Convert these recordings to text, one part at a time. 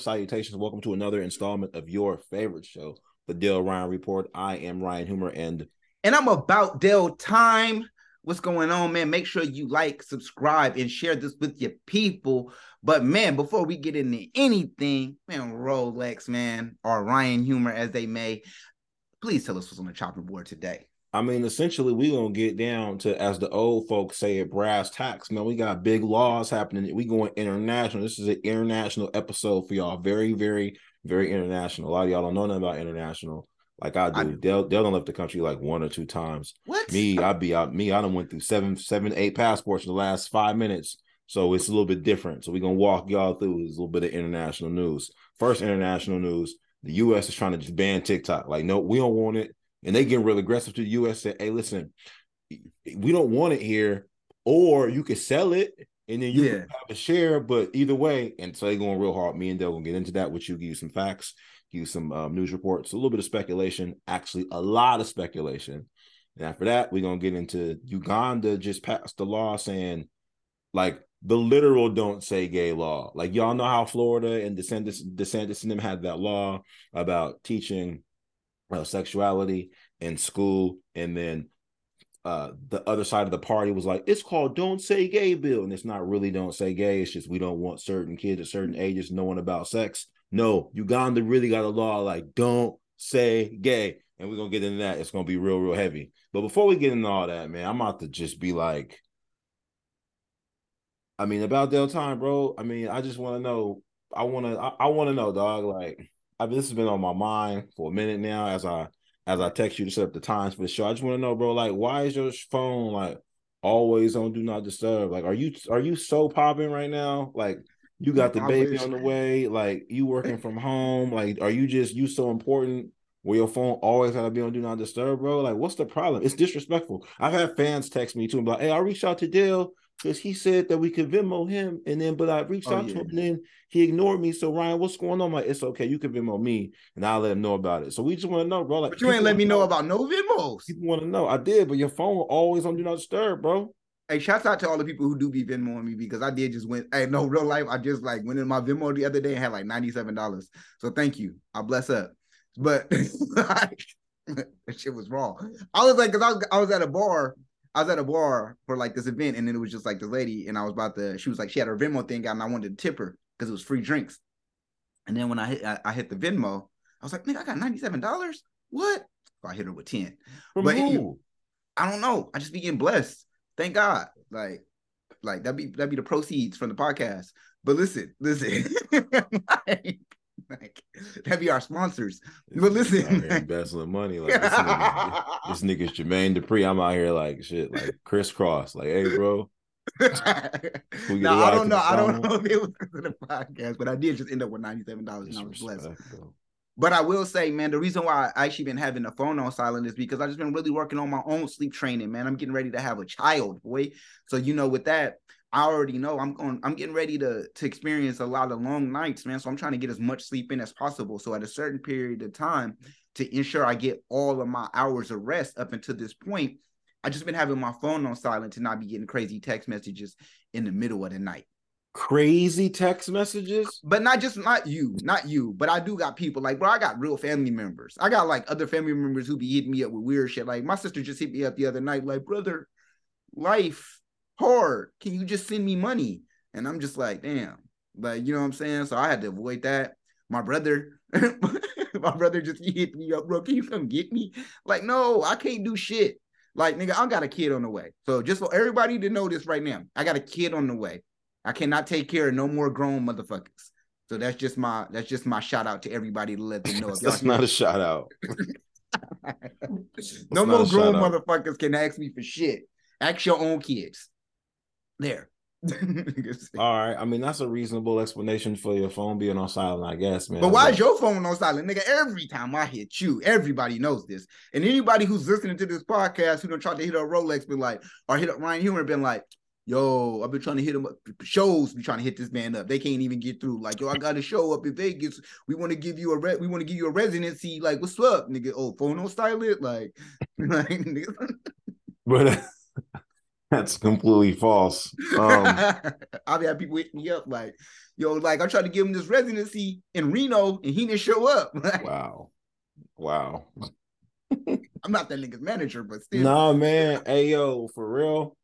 Salutations. Welcome to another installment of your favorite show, the Dale Ryan Report. I am Ryan Humer, and and I'm about Dale time. What's going on, man? Make sure you like, subscribe, and share this with your people. But man, before we get into anything, man, Rolex, man, or Ryan Humer as they may, please tell us what's on the chopping board today. I mean, essentially, we gonna get down to as the old folks say it, brass tacks. Man, we got big laws happening. We going international. This is an international episode for y'all. Very, very, very international. A lot of y'all don't know nothing about international. Like I do. I, they'll they'll left the country like one or two times. What? Me, I'd be out. Me, I done went through seven, seven, eight passports in the last five minutes. So it's a little bit different. So we're gonna walk y'all through a little bit of international news. First international news: the U.S. is trying to just ban TikTok. Like, no, we don't want it and they get real aggressive to the U.S. Say, hey, listen, we don't want it here, or you could sell it and then you yeah. have a share. But either way, and so they going real hard. Me and Dale gonna get into that, which you give you some facts, give you some um, news reports, a little bit of speculation, actually a lot of speculation. And after that, we're gonna get into Uganda just passed the law saying, like the literal don't say gay law. Like y'all know how Florida and DeSantis, DeSantis and them had that law about teaching uh, sexuality in school, and then uh, the other side of the party was like, it's called "Don't Say Gay" bill, and it's not really "Don't Say Gay." It's just we don't want certain kids at certain ages knowing about sex. No, Uganda really got a law like "Don't Say Gay," and we're gonna get into that. It's gonna be real, real heavy. But before we get into all that, man, I'm about to just be like, I mean, about Del Time, bro. I mean, I just want to know. I want to. I, I want to know, dog. Like, I mean, this has been on my mind for a minute now as I as I text you to set up the times for the show. I just want to know, bro, like why is your phone like always on do not disturb? Like, are you are you so popping right now? Like you got the baby on the way, like you working from home, like are you just you so important where your phone always gotta be on do not disturb, bro? Like, what's the problem? It's disrespectful. I've had fans text me too and be like, hey, I reached out to Dale because he said that we could Venmo him, and then but I reached oh, out yeah. to him, and then he ignored me. So Ryan, what's going on? I'm like, it's okay, you can Venmo me, and I'll let him know about it. So we just want to know, bro. Like, but you ain't let me know, know about no Venmos. People want to know. I did, but your phone always on do not disturb, bro. Hey, shouts out to all the people who do be Venmoing me because I did just went. Hey, no, real life, I just like went in my Venmo the other day and had like ninety seven dollars. So thank you. I bless up. But that shit was wrong. I was like, cause I was I was at a bar I was at a bar for like this event, and then it was just like this lady, and I was about to. She was like, she had her Venmo thing out, and I wanted to tip her because it was free drinks. And then when I hit, I, I hit the Venmo, I was like, nigga, I got ninety seven dollars. What? So I hit her with ten. From but who? I don't know. I just be getting blessed. Thank God. Like, like that'd be that'd be the proceeds from the podcast. But listen, listen. like, like that be our sponsors. But listen, embezzling money like this, nigga, this nigga's Jermaine Dupri. I'm out here like shit, like crisscross. Like, hey, bro. no, I don't know. I don't know if it was of the podcast, but I did just end up with ninety seven dollars, and I was blessed. Bro. But I will say, man, the reason why I actually been having the phone on silent is because I just been really working on my own sleep training, man. I'm getting ready to have a child, boy. So you know, with that, I already know I'm going I'm getting ready to to experience a lot of long nights, man. So I'm trying to get as much sleep in as possible. So at a certain period of time to ensure I get all of my hours of rest up until this point, I just been having my phone on silent to not be getting crazy text messages in the middle of the night. Crazy text messages? But not just not you, not you, but I do got people like, bro, I got real family members. I got like other family members who be hitting me up with weird shit. Like my sister just hit me up the other night, like, brother, life hard. Can you just send me money? And I'm just like, damn. Like, you know what I'm saying? So I had to avoid that. My brother, my brother just hit me up, bro. Can you come get me? Like, no, I can't do shit. Like, nigga, I got a kid on the way. So just for everybody to know this right now, I got a kid on the way. I cannot take care of no more grown motherfuckers. So that's just my that's just my shout out to everybody to let them know. that's not a shout out. no more grown motherfuckers can ask me for shit. Ask your own kids there. All right. I mean, that's a reasonable explanation for your phone being on silent, I guess, man. But why is your phone on silent, nigga? Every time I hit you, everybody knows this. And anybody who's listening to this podcast who don't try to hit a Rolex, been like, or hit up Ryan Humer, been like, yo, I've been trying to hit him up. Shows be trying to hit this man up. They can't even get through. Like, yo, I got a show up in Vegas. We want to give you a re- we want to give you a residency. Like, what's up, nigga? Oh, phone on silent. Like, like but. That's completely false. Um, I've had people hit me up like, Yo, like I tried to give him this residency in Reno and he didn't show up. wow. Wow. I'm not that nigga's manager, but still. Nah, man. Hey, yo, for real.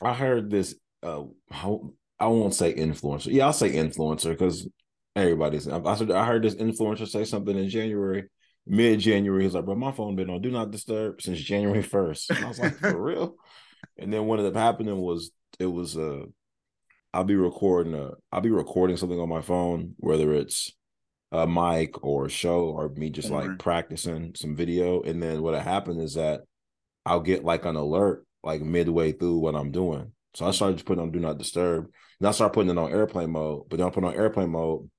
I heard this. Uh, I won't say influencer. Yeah, I'll say influencer because everybody's. I, I heard this influencer say something in January, mid January. He's like, "Bro, my phone been on do not disturb since January 1st. And I was like, "For real?" And then what ended up happening was it was uh, I'll be recording uh, I'll be recording something on my phone, whether it's a mic or a show or me just like practicing some video. And then what happened is that I'll get like an alert like midway through what I'm doing. So I started just putting on do not disturb. And I started putting it on airplane mode. But then I put on airplane mode.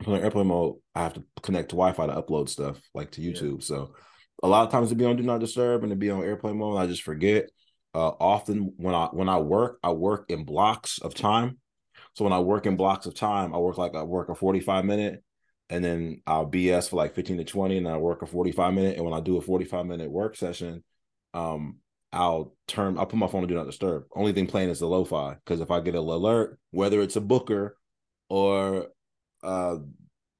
Put on airplane mode, I have to connect to Wi-Fi to upload stuff like to YouTube. Yeah. So a lot of times to be on do not disturb and to be on airplane mode, I just forget. Uh, often when I when I work, I work in blocks of time. So when I work in blocks of time, I work like I work a 45 minute and then I'll BS for like 15 to 20 and I work a 45 minute. And when I do a 45 minute work session, um, I'll turn I'll put my phone to do not disturb. Only thing playing is the lo-fi. Because if I get an alert, whether it's a booker or uh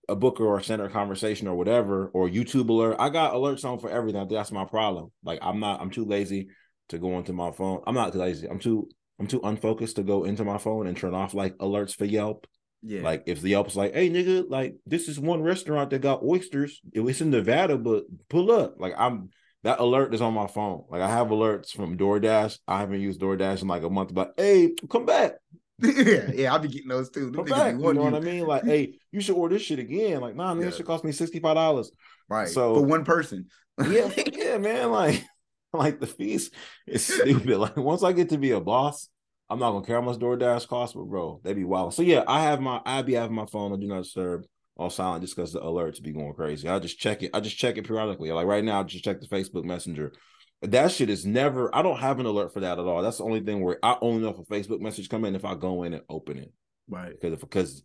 a booker or a center conversation or whatever, or YouTube alert, I got alerts on for everything. That's my problem. Like I'm not I'm too lazy to go into my phone. I'm not lazy. I'm too I'm too unfocused to go into my phone and turn off like alerts for Yelp. Yeah. Like if the Yelp's like, hey nigga, like this is one restaurant that got oysters. It's in Nevada, but pull up. Like I'm that alert is on my phone. Like I have alerts from DoorDash. I haven't used DoorDash in like a month, but hey, come back. yeah, yeah, I'll be getting those too. Come back, you know you. what I mean? Like, hey, you should order this shit again. Like, nah, man, yeah. it should cost me sixty five dollars. Right. So for one person. yeah, yeah, man. Like, like the fees is stupid. Like once I get to be a boss, I'm not gonna care how much DoorDash costs, but bro, they be wild. So yeah, I have my I be having my phone on do not disturb on silent just because the alerts be going crazy. I just check it. I just check it periodically. Like right now, I just check the Facebook Messenger. That shit is never. I don't have an alert for that at all. That's the only thing where I only know if a Facebook message come in if I go in and open it. Right. Because if because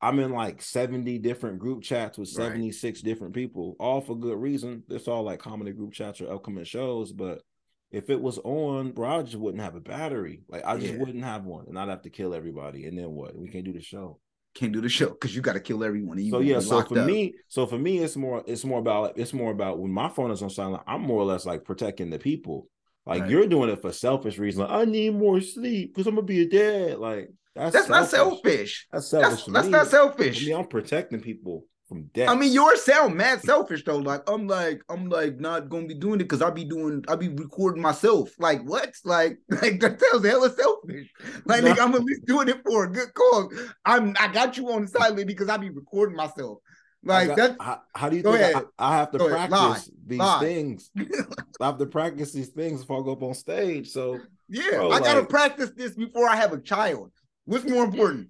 I'm in like 70 different group chats with 76 right. different people, all for good reason. It's all like comedy group chats or upcoming shows. But if it was on, bro, I just wouldn't have a battery. Like I just yeah. wouldn't have one, and I'd have to kill everybody. And then what? We can't do the show. Can't do the show because you got to kill everyone. So yeah, so for up. me, so for me, it's more, it's more about, it's more about when my phone is on silent. I'm more or less like protecting the people. Like right. you're doing it for selfish reasons. Like, I need more sleep because I'm gonna be a dad. Like that's, that's not selfish. That's selfish. That's, that's not selfish. I mean, I'm protecting people from death. I mean, yours sound mad selfish though. Like I'm like I'm like not gonna be doing it because I'll be doing I'll be recording myself. Like what? Like like that sounds hella selfish. Like no. nigga, I'm at least doing it for a good cause. I'm I got you on the side because I'll be recording myself. Like that. How, how, do you think I, I, have to go practice Lie. these Lie. things? I have to practice these things before I go up on stage. So yeah, bro, I gotta practice this before I have a child. What's more important?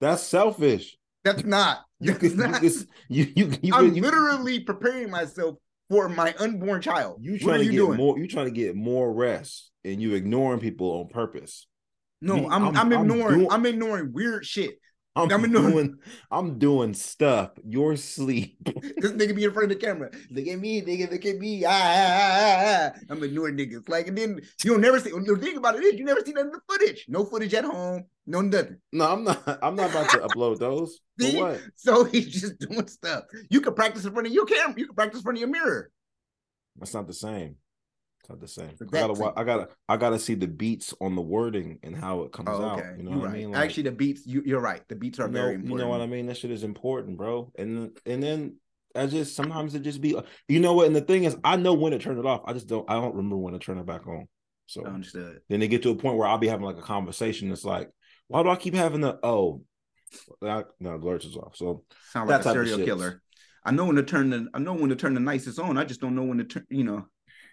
That's selfish. That's not. You not, you, you, you, you, I'm you, literally preparing myself for my unborn child. You trying to get doing? more. You trying to get more rest, and you ignoring people on purpose. No, I'm, I'm, I'm ignoring. I'm, doing, I'm ignoring weird shit. I'm, I'm doing I'm doing stuff. Your sleep. this nigga be in front of the camera. Look at me, nigga. Look at me. Ah, ah, ah, ah. I'm ignoring niggas. Like, and then you'll never see. The thing about it is, you never see none of the footage. No footage at home. No nothing. No, I'm not. I'm not about to upload those. See? what? So he's just doing stuff. You can practice in front of your camera. You can practice in front of your mirror. That's not the same. It's not the same. I gotta, I gotta, I gotta see the beats on the wording and how it comes oh, okay. out. You know you're what right. I mean? Like, Actually, the beats. You, are right. The beats are you know, very important. You know what I mean? That shit is important, bro. And and then I just sometimes it just be. You know what? And the thing is, I know when to turn it off. I just don't. I don't remember when to turn it back on. So understood. Then they get to a point where I'll be having like a conversation. It's like, why do I keep having the oh? no, alerts is off. So sound like a serial killer. I know when to turn the. I know when to turn the nicest on. I just don't know when to turn. You know.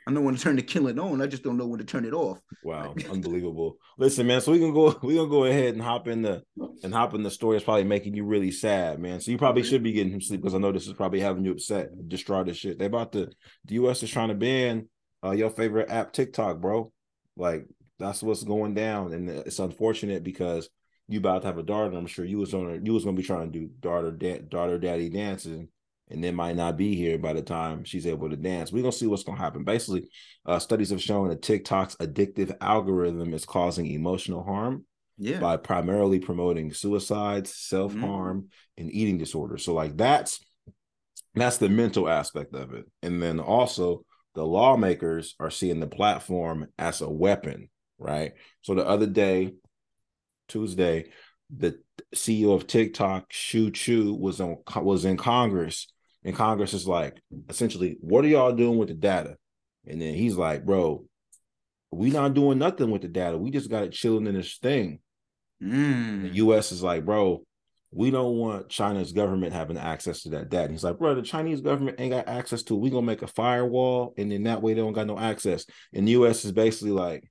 I know when to turn the killing on. I just don't know when to turn it off. Wow, unbelievable. Listen, man. So we can go. We gonna go ahead and hop in the and hop in the story. It's probably making you really sad, man. So you probably should be getting some sleep because I know this is probably having you upset, distraught as shit. They about to. The U.S. is trying to ban uh, your favorite app, TikTok, bro. Like that's what's going down, and it's unfortunate because you about to have a daughter. I'm sure you was on. You was gonna be trying to do daughter, da- daughter, daddy dancing and then might not be here by the time she's able to dance. We're gonna see what's gonna happen. Basically, uh, studies have shown that TikTok's addictive algorithm is causing emotional harm. Yeah. by primarily promoting suicides, self harm, and eating disorders. So like that's that's the mental aspect of it, and then also the lawmakers are seeing the platform as a weapon, right? So the other day, Tuesday, the CEO of TikTok, Shou Chew, was on was in Congress, and Congress is like, essentially, what are y'all doing with the data? And then he's like, bro, we not doing nothing with the data. We just got it chilling in this thing. Mm. The U.S. is like, bro, we don't want China's government having access to that data. And he's like, bro, the Chinese government ain't got access to it. We gonna make a firewall, and then that way they don't got no access. And the U.S. is basically like,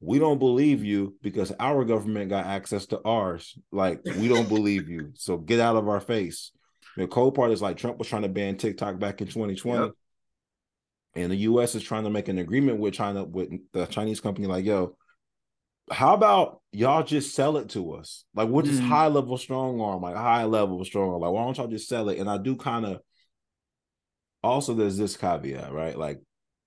we don't believe you because our government got access to ours. Like, we don't believe you. So get out of our face. The cold part is like Trump was trying to ban TikTok back in 2020. Yep. And the US is trying to make an agreement with China, with the Chinese company, like, yo, how about y'all just sell it to us? Like, what is Mhm. high level strong arm? Like high level strong arm. Like, why don't y'all just sell it? And I do kind of also there's this caveat, right? Like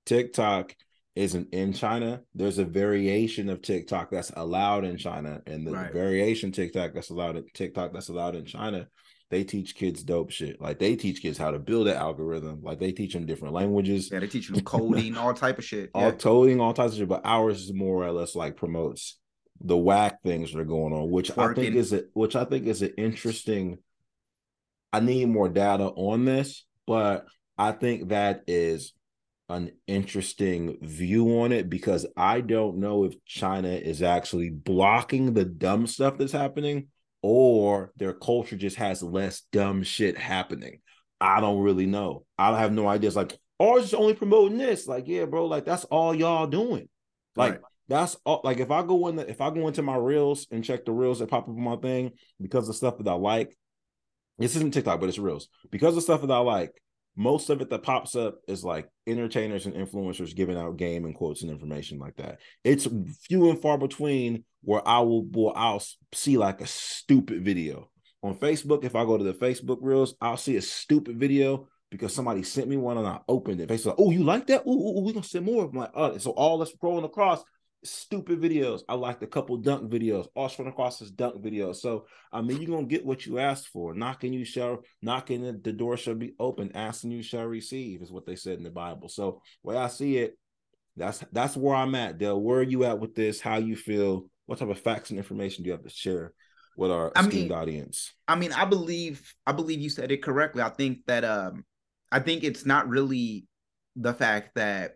TikTok isn't in China. There's a variation of TikTok that's allowed in China, and the Right. variation TikTok that's allowed in TikTok that's allowed in China. They teach kids dope shit. Like they teach kids how to build an algorithm. Like they teach them different languages, Yeah, they teach them coding, all type of shit. all Yeah. coding, all types of shit. But ours is more or less like promotes the whack things that are going on, which I think is a which I think is an interesting. I need more data on this, but I think that is an interesting view on it because I don't know if China is actually blocking the dumb stuff that's happening or their culture just has less dumb shit happening. I don't really know. I have no idea. It's like, or it's only promoting this. Like, yeah, bro, like that's all y'all doing. Like, Right. that's all like if I go in the if I go into my reels and check the reels that pop up on my thing because of stuff that I like, this isn't TikTok, but it's reels. Because of stuff that I like, most of it that pops up is like entertainers and influencers giving out game and quotes and information like that. It's few and far between where I will, will I'll see like a stupid video on Facebook. If I go to the Facebook reels, I'll see a stupid video because somebody sent me one and I opened it. Basically, oh, you like that? Ooh, ooh, ooh, we gonna send more. I'm like, oh, so all that's scrolling across stupid videos. I liked a couple dunk videos, across this dunk videos. So I mean, you're gonna get what you asked for. Knocking you shall knocking the, the door shall be open, asking you shall receive, is what they said in the Bible. So way I see it, that's that's where I'm at, Dale. Where are you at with this? How you feel? What type of facts and information do you have to share with our I esteemed mean- audience? I mean, I believe I believe you said it correctly. I think that um I think it's not really the fact that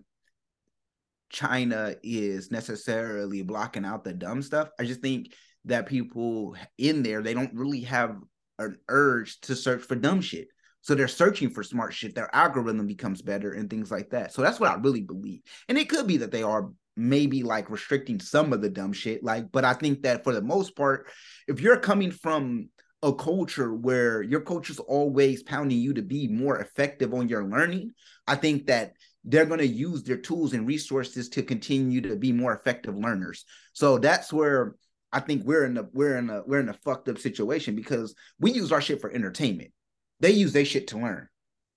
China is necessarily blocking out the dumb stuff. I just think that people in there they don't really have an urge to search for dumb shit. So they're searching for smart shit. Their algorithm becomes better and things like that. So that's what I really believe. And it could be that they are maybe like restricting some of the dumb shit. Like, but I think that for the most part, if you're coming from a culture where your coach is always pounding you to be more effective on your learning, I think that they're going to use their tools and resources to continue to be more effective learners. So that's where I think we're in the we're in a we're in a fucked up situation because we use our shit for entertainment. They use their shit to learn.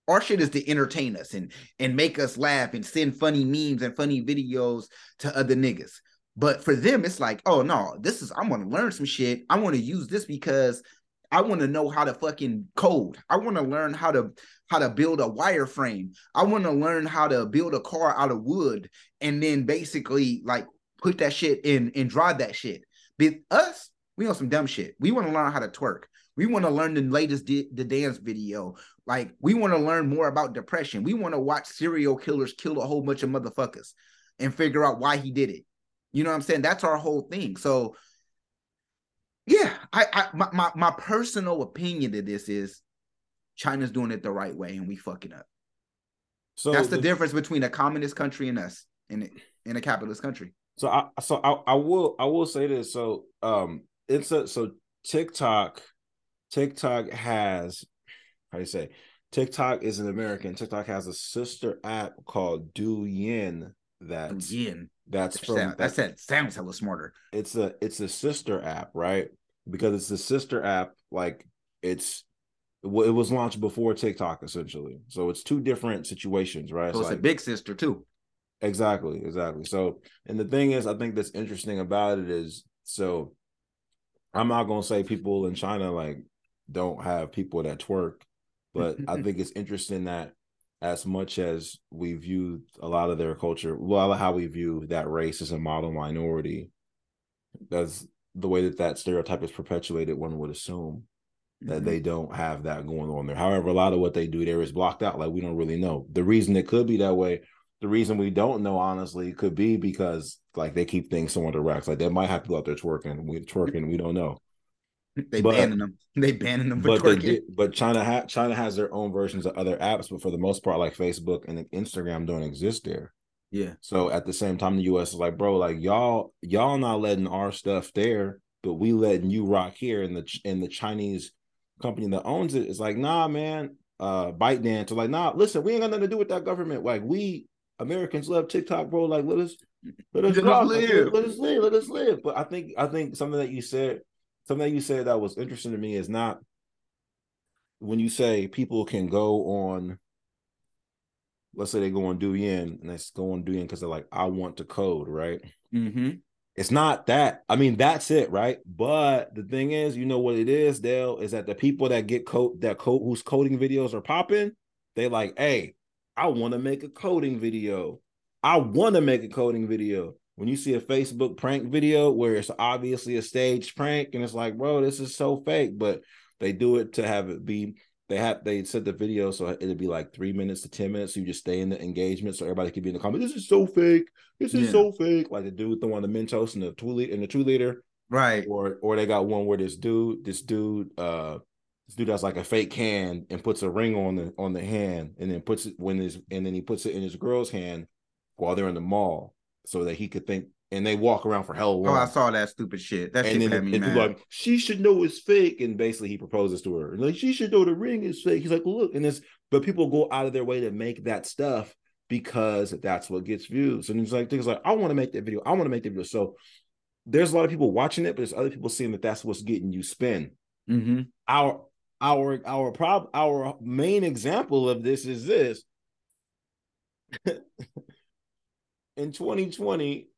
Our shit is to entertain us and and make us laugh and send funny memes and funny videos to other niggas. But for them, it's like, oh no, this is I'm gonna learn some shit. I want to use this because I want to know how to fucking code. I want to learn how to how to build a wireframe. I want to learn how to build a car out of wood and then basically like put that shit in and drive that shit. But us, we on some dumb shit. We want to learn how to twerk. We want to learn the latest di- the dance video. Like we want to learn more about depression. We want to watch serial killers kill a whole bunch of motherfuckers and figure out why he did it. You know what I'm saying? That's our whole thing. So yeah, I, I my, my my personal opinion to this is China's doing it the right way and we fucking up. So That's the, difference between a communist country and us in in a capitalist country. So I so I, I will I will say this. So um it's a so TikTok TikTok has how do you say TikTok is an American. TikTok has a sister app called Douyin that's Again, that's that from sound- that said sounds hella smarter. it's a it's a sister app, right? Because it's a sister app, like it's it was launched before TikTok essentially. So it's two different situations, right? So it's a like- big sister too. Exactly, exactly. So, and the thing is, I think that's interesting about it is so I'm not gonna say people in China like don't have people that twerk, but I think it's interesting that as much as we view a lot of their culture, well, how we view that race as a model minority, that's the way that that stereotype is perpetuated. One would assume that mm-hmm. they don't have that going on there. However, a lot of what they do there is blocked out. Like we don't really know the reason it could be that way. The reason we don't know, honestly, could be because like they keep things so under wraps. Like they might have people out there twerking, we twerking, we don't know. They but, banning them. They banning them but twerking. but China ha- China has their own versions of other apps, but for the most part, like Facebook and Instagram don't exist there. Yeah. So at the same time, the US is like, bro, like y'all, y'all not letting our stuff there, but we letting you rock here. And the and the Chinese company that owns it is like, nah, man, uh ByteDance. Like, nah, listen, we ain't got nothing to do with that government. Like, we Americans love TikTok, bro. Like, let us let us, rock. live. Let us live. Let us live. But I think I think something that you said, something that you said that was interesting to me is not when you say people can go on let's say they go on Douyin and they go on Douyin because they're like, I want to code, right? Mm-hmm. It's not that. I mean, that's it, right? But the thing is, you know what it is, Dale, is that the people that get code that code whose coding videos are popping, they like, hey, I want to make a coding video. I want to make a coding video. When you see a Facebook prank video where it's obviously a staged prank and it's like, bro, this is so fake, but they do it to have it be they have they set the video so it'd be like three minutes to ten minutes. So you just stay in the engagement, so everybody could be in the comment. This is so fake. This is yeah. so fake. Like the dude throwing the Mentos and the two liter and the two liter, right? Or or they got one where this dude, this dude, uh, this dude has like a fake hand and puts a ring on the on the hand, and then puts it when his and then he puts it in his girl's hand while they're in the mall, so that he could think and they walk around for hell long. Oh, I saw that stupid shit. That and shit then and people like, she should know it's fake. And basically he proposes to her. And like, she should know the ring is fake. He's like, well, look, and this, but people go out of their way to make that stuff because that's what gets views. And he's like, things like, I want to make that video. I want to make that video. So there's a lot of people watching it, but there's other people seeing that that's what's getting you spin. Mm-hmm. Our our our prob our main example of this is this. in 2020,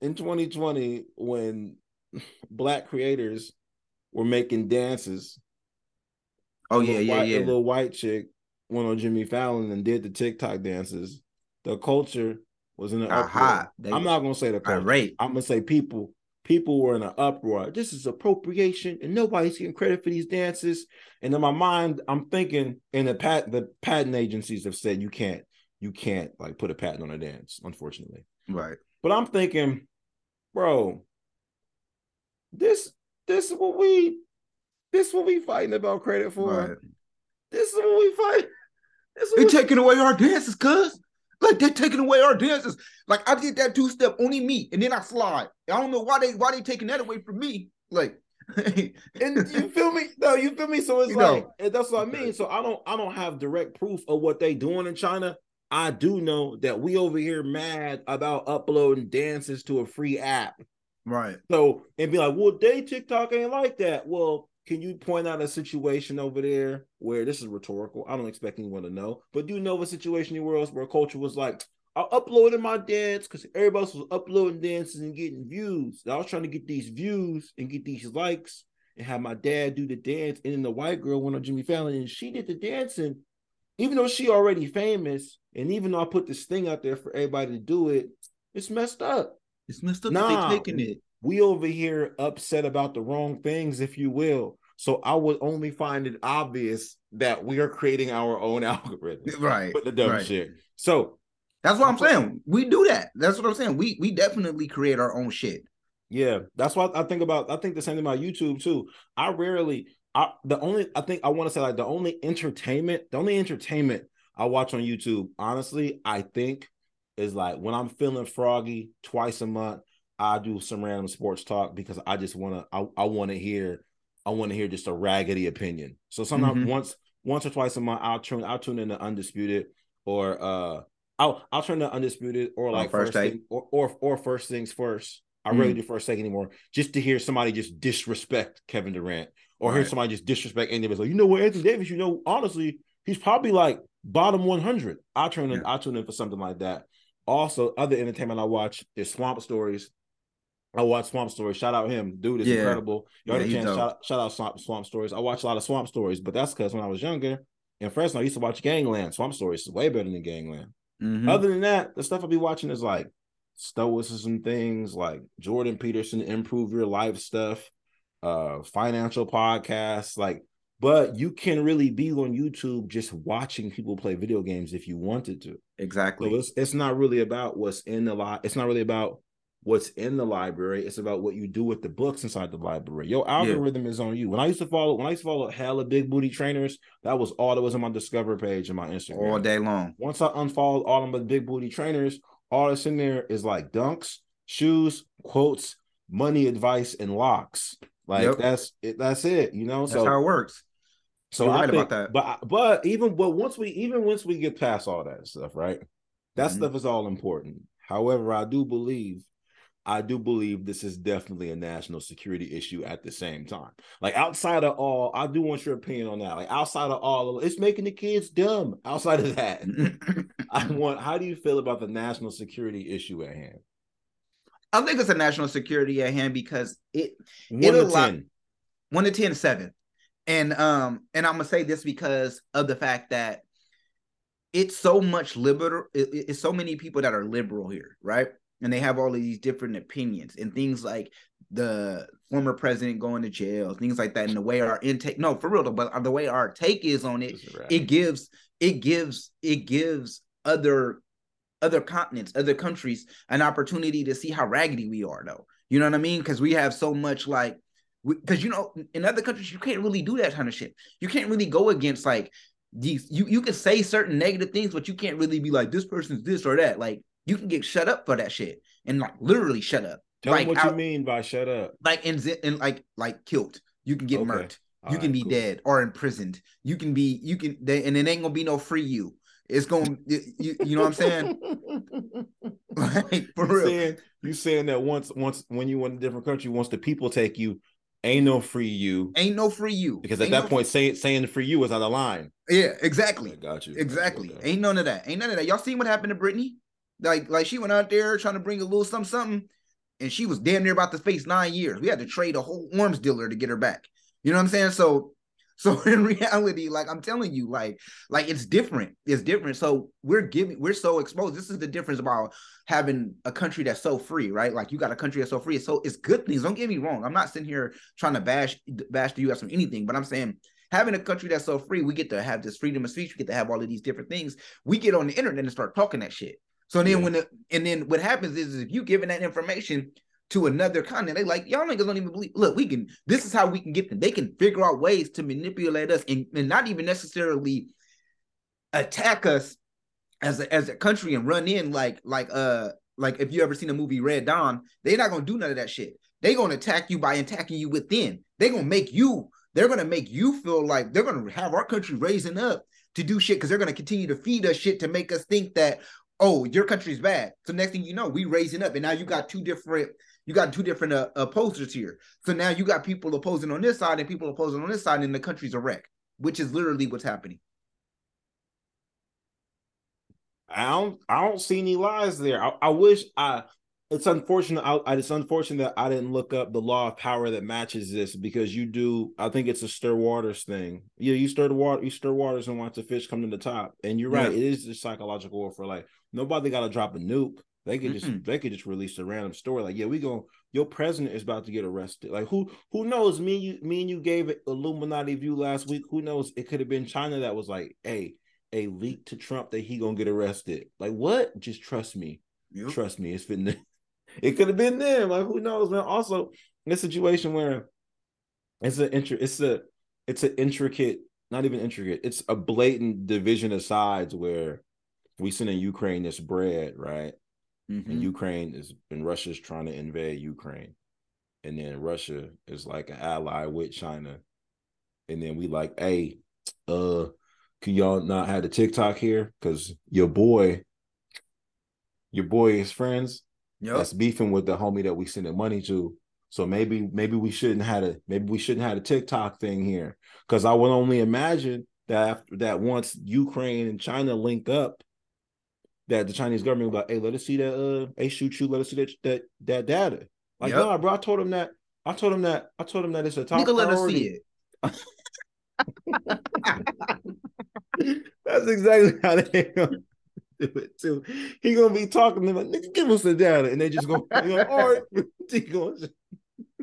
in 2020 when black creators were making dances. Oh yeah, yeah, white, yeah. The little white chick went on Jimmy Fallon and did the TikTok dances. The culture was in an uproar. I'm not gonna say the culture. Right. I'm gonna say people. People were in an uproar. This is appropriation, and nobody's getting credit for these dances. And in my mind, I'm thinking, and the pat the patent agencies have said you can't, you can't like put a patent on a dance, unfortunately. Right. But I'm thinking, bro, this this is what we this is what we fighting about credit for. Right. This is what we fight. They taking away our dances, cuz. Like they're taking away our dances. Like I did that two step only me, and then I slide. I don't know why they why they taking that away from me. Like, and you feel me? No, you feel me? So it's you like know. that's what I mean. So I don't I don't have direct proof of what they doing in China. I do know that we over here mad about uploading dances to a free app. Right. So and be like, well, they TikTok ain't like that. Well, can you point out a situation over there where this is rhetorical? I don't expect anyone to know, but do you know a situation in world where culture was like, I uploaded my dance because everybody else was uploading dances and getting views. I was trying to get these views and get these likes and have my dad do the dance. And then the white girl went on Jimmy Fallon and she did the dancing even though she already famous, and even though I put this thing out there for everybody to do it, it's messed up. It's messed up nah, they taking it. We over here upset about the wrong things, if you will. So I would only find it obvious that we are creating our own algorithm. Right. With the dumb right. shit. So that's what I'm saying. We do that. That's what I'm saying. We we definitely create our own shit. Yeah, that's what I think about. I think the same thing about YouTube too. I rarely I, the only I think I want to say like the only entertainment, the only entertainment I watch on YouTube, honestly, I think is like when I'm feeling froggy twice a month, I do some random sports talk because I just want to I, I want to hear I want to hear just a raggedy opinion. So sometimes mm-hmm. once once or twice a month I'll tune I'll tune into Undisputed or uh I'll I'll turn to Undisputed or like oh, first, first thing or, or or first things first. I mm. really do first take anymore just to hear somebody just disrespect Kevin Durant or right. hear somebody just disrespect Anthony Davis. Like, you know what, Anthony Davis, you know, honestly, he's probably like bottom 100. I turn in, yeah. I tune in for something like that. Also, other entertainment I watch is Swamp Stories. I watch Swamp Stories. Shout out him, dude is Yeah. incredible. Y'all Yeah, chance shout, shout out Swamp, Swamp Stories. I watch a lot of Swamp Stories, but that's because when I was younger in Fresno, I used to watch Gangland. Swamp Stories is way better than Gangland. Mhm. Other than that, the stuff I'll be watching is like stoicism things, like Jordan Peterson improve your life stuff, uh, financial podcasts, like. But you can really be on YouTube just watching people play video games if you wanted to. exactly. So it's it's not really about what's in the li- It's not really about what's in the library. It's about what you do with the books inside the library. Your algorithm is on you. When I used to follow, when I used to follow hella big booty trainers, that was all that was on my Discover page and my Instagram. all day long. Once I unfollowed all of my big booty trainers, all that's in there is like dunks, shoes, quotes, money advice, and locks. Like Yep. that's it. That's it. You know. That's so how it works. so You're I right think, about that. But but even but once we even once we get past all that stuff, right? That Mhm. stuff is all important. However, I do believe, I do believe this is definitely a national security issue at the same time. Like outside of all, I do want your opinion on that. Like outside of all, it's making the kids dumb. Outside of that, I want. How do you feel about the national security issue at hand? I think it's a national security at hand because it One It'll to allow- ten. one to 10 7 and um and i'm gonna say this because of the fact that it's so much liberal it- it- it's so many people that are liberal here right and they have all of these different opinions and things like the former president going to jail things like that and the way our intake no for real though, but the way our take is on it right. it gives it gives it gives other other continents other countries an opportunity to see how raggedy we are though you know what i mean because we have so much like because you know in other countries you can't really do that kind of shit you can't really go against like these you you can say certain negative things but you can't really be like this person's this or that like you can get shut up for that shit and like literally shut up Tell like me what out- you mean by shut up. like in and like like killed you can get Okay. murked All you can be cool. dead or imprisoned. You can be, you can, they, and it ain't gonna be no free you. It's gonna, you, you know what I'm saying? like for you real. saying you saying that once once when you in a different country, once the people take you, ain't no free you Ain't no free you. because at Ain't that no point saying saying free you is out of line. yeah, exactly, I got you. exactly. Okay. Ain't none of that. Ain't none of that. Y'all seen what happened to Brittney? Like, like she went out there trying to bring a little something, something, and she was damn near about to face nine years. We had to trade a whole arms dealer to get her back. You know what I'm saying? So, so in reality, like I'm telling you, like, like it's different. It's different. So we're giving, we're so exposed. This is the difference about having a country that's so free, right? Like you got a country that's so free. So it's good things. Don't get me wrong. I'm not sitting here trying to bash bash the U.S. from anything, but I'm saying having a country that's so free, we get to have this freedom of speech. We get to have all of these different things. We get on the internet and start talking that shit. So then Yeah. when the, and then what happens is, is if you giving that information to another continent, they like y'all niggas don't even believe. Look, we can. This is how we can get them. They can figure out ways to manipulate us and, and not even necessarily attack us as a, as a country and run in like like uh like if you ever seen the movie Red Dawn, they're not gonna do none of that shit. They're gonna attack you by attacking you within. They're gonna make you. They're gonna make you feel like they're gonna have our country raising up to do shit because they're gonna continue to feed us shit to make us think that oh your country's bad. So next thing you know, we raising up, and now you got two different you got two different uh, opposers here. So now you got people opposing on this side and people opposing on this side, and the country's a wreck, which is literally what's happening. I don't I don't see any lies there. I, I wish I it's unfortunate I, it's unfortunate that I didn't look up the law of power that matches this because you do I think it's a stir waters thing. Yeah, you stir the water, you stir waters and watch the fish come to the top. And you're right, Yeah. it is just psychological warfare. Like nobody gotta drop a nuke. They could just Mm-mm. they could just release a random story. Like, yeah, we go your president is about to get arrested. Like who who knows? Me and you me and you gave it Illuminati view last week. Who knows? It could have been China that was like, hey, a leak to Trump that he gonna get arrested. Like what? Just trust me. Yep. Trust me. It's been it could have been them. Like who knows, man. Also, in a situation where it's an intri- it's a it's an intricate, not even intricate, it's a blatant division of sides where we send in Ukraine this bread, right? Mhm. And Ukraine is and Russia's trying to invade Ukraine. And then Russia is like an ally with China. And then we like, hey, uh, can y'all not have the TikTok here? Because your boy, your boy is friends Yep. that's beefing with the homie that we sending money to. So maybe maybe we shouldn't have a maybe we shouldn't have a TikTok thing here. Because I would only imagine that after that once Ukraine and China link up, that the Chinese government will be like, hey, let us see that uh hey shoot you, let us see that that that data. Like, Yep. nah, bro. I told him that. I told him that. I told him that it's a top Nigga, let us priority. see it. That's exactly how they do it too. He gonna be talking to them like, nigga, give us the data, and they just go, you know, all right. Gonna-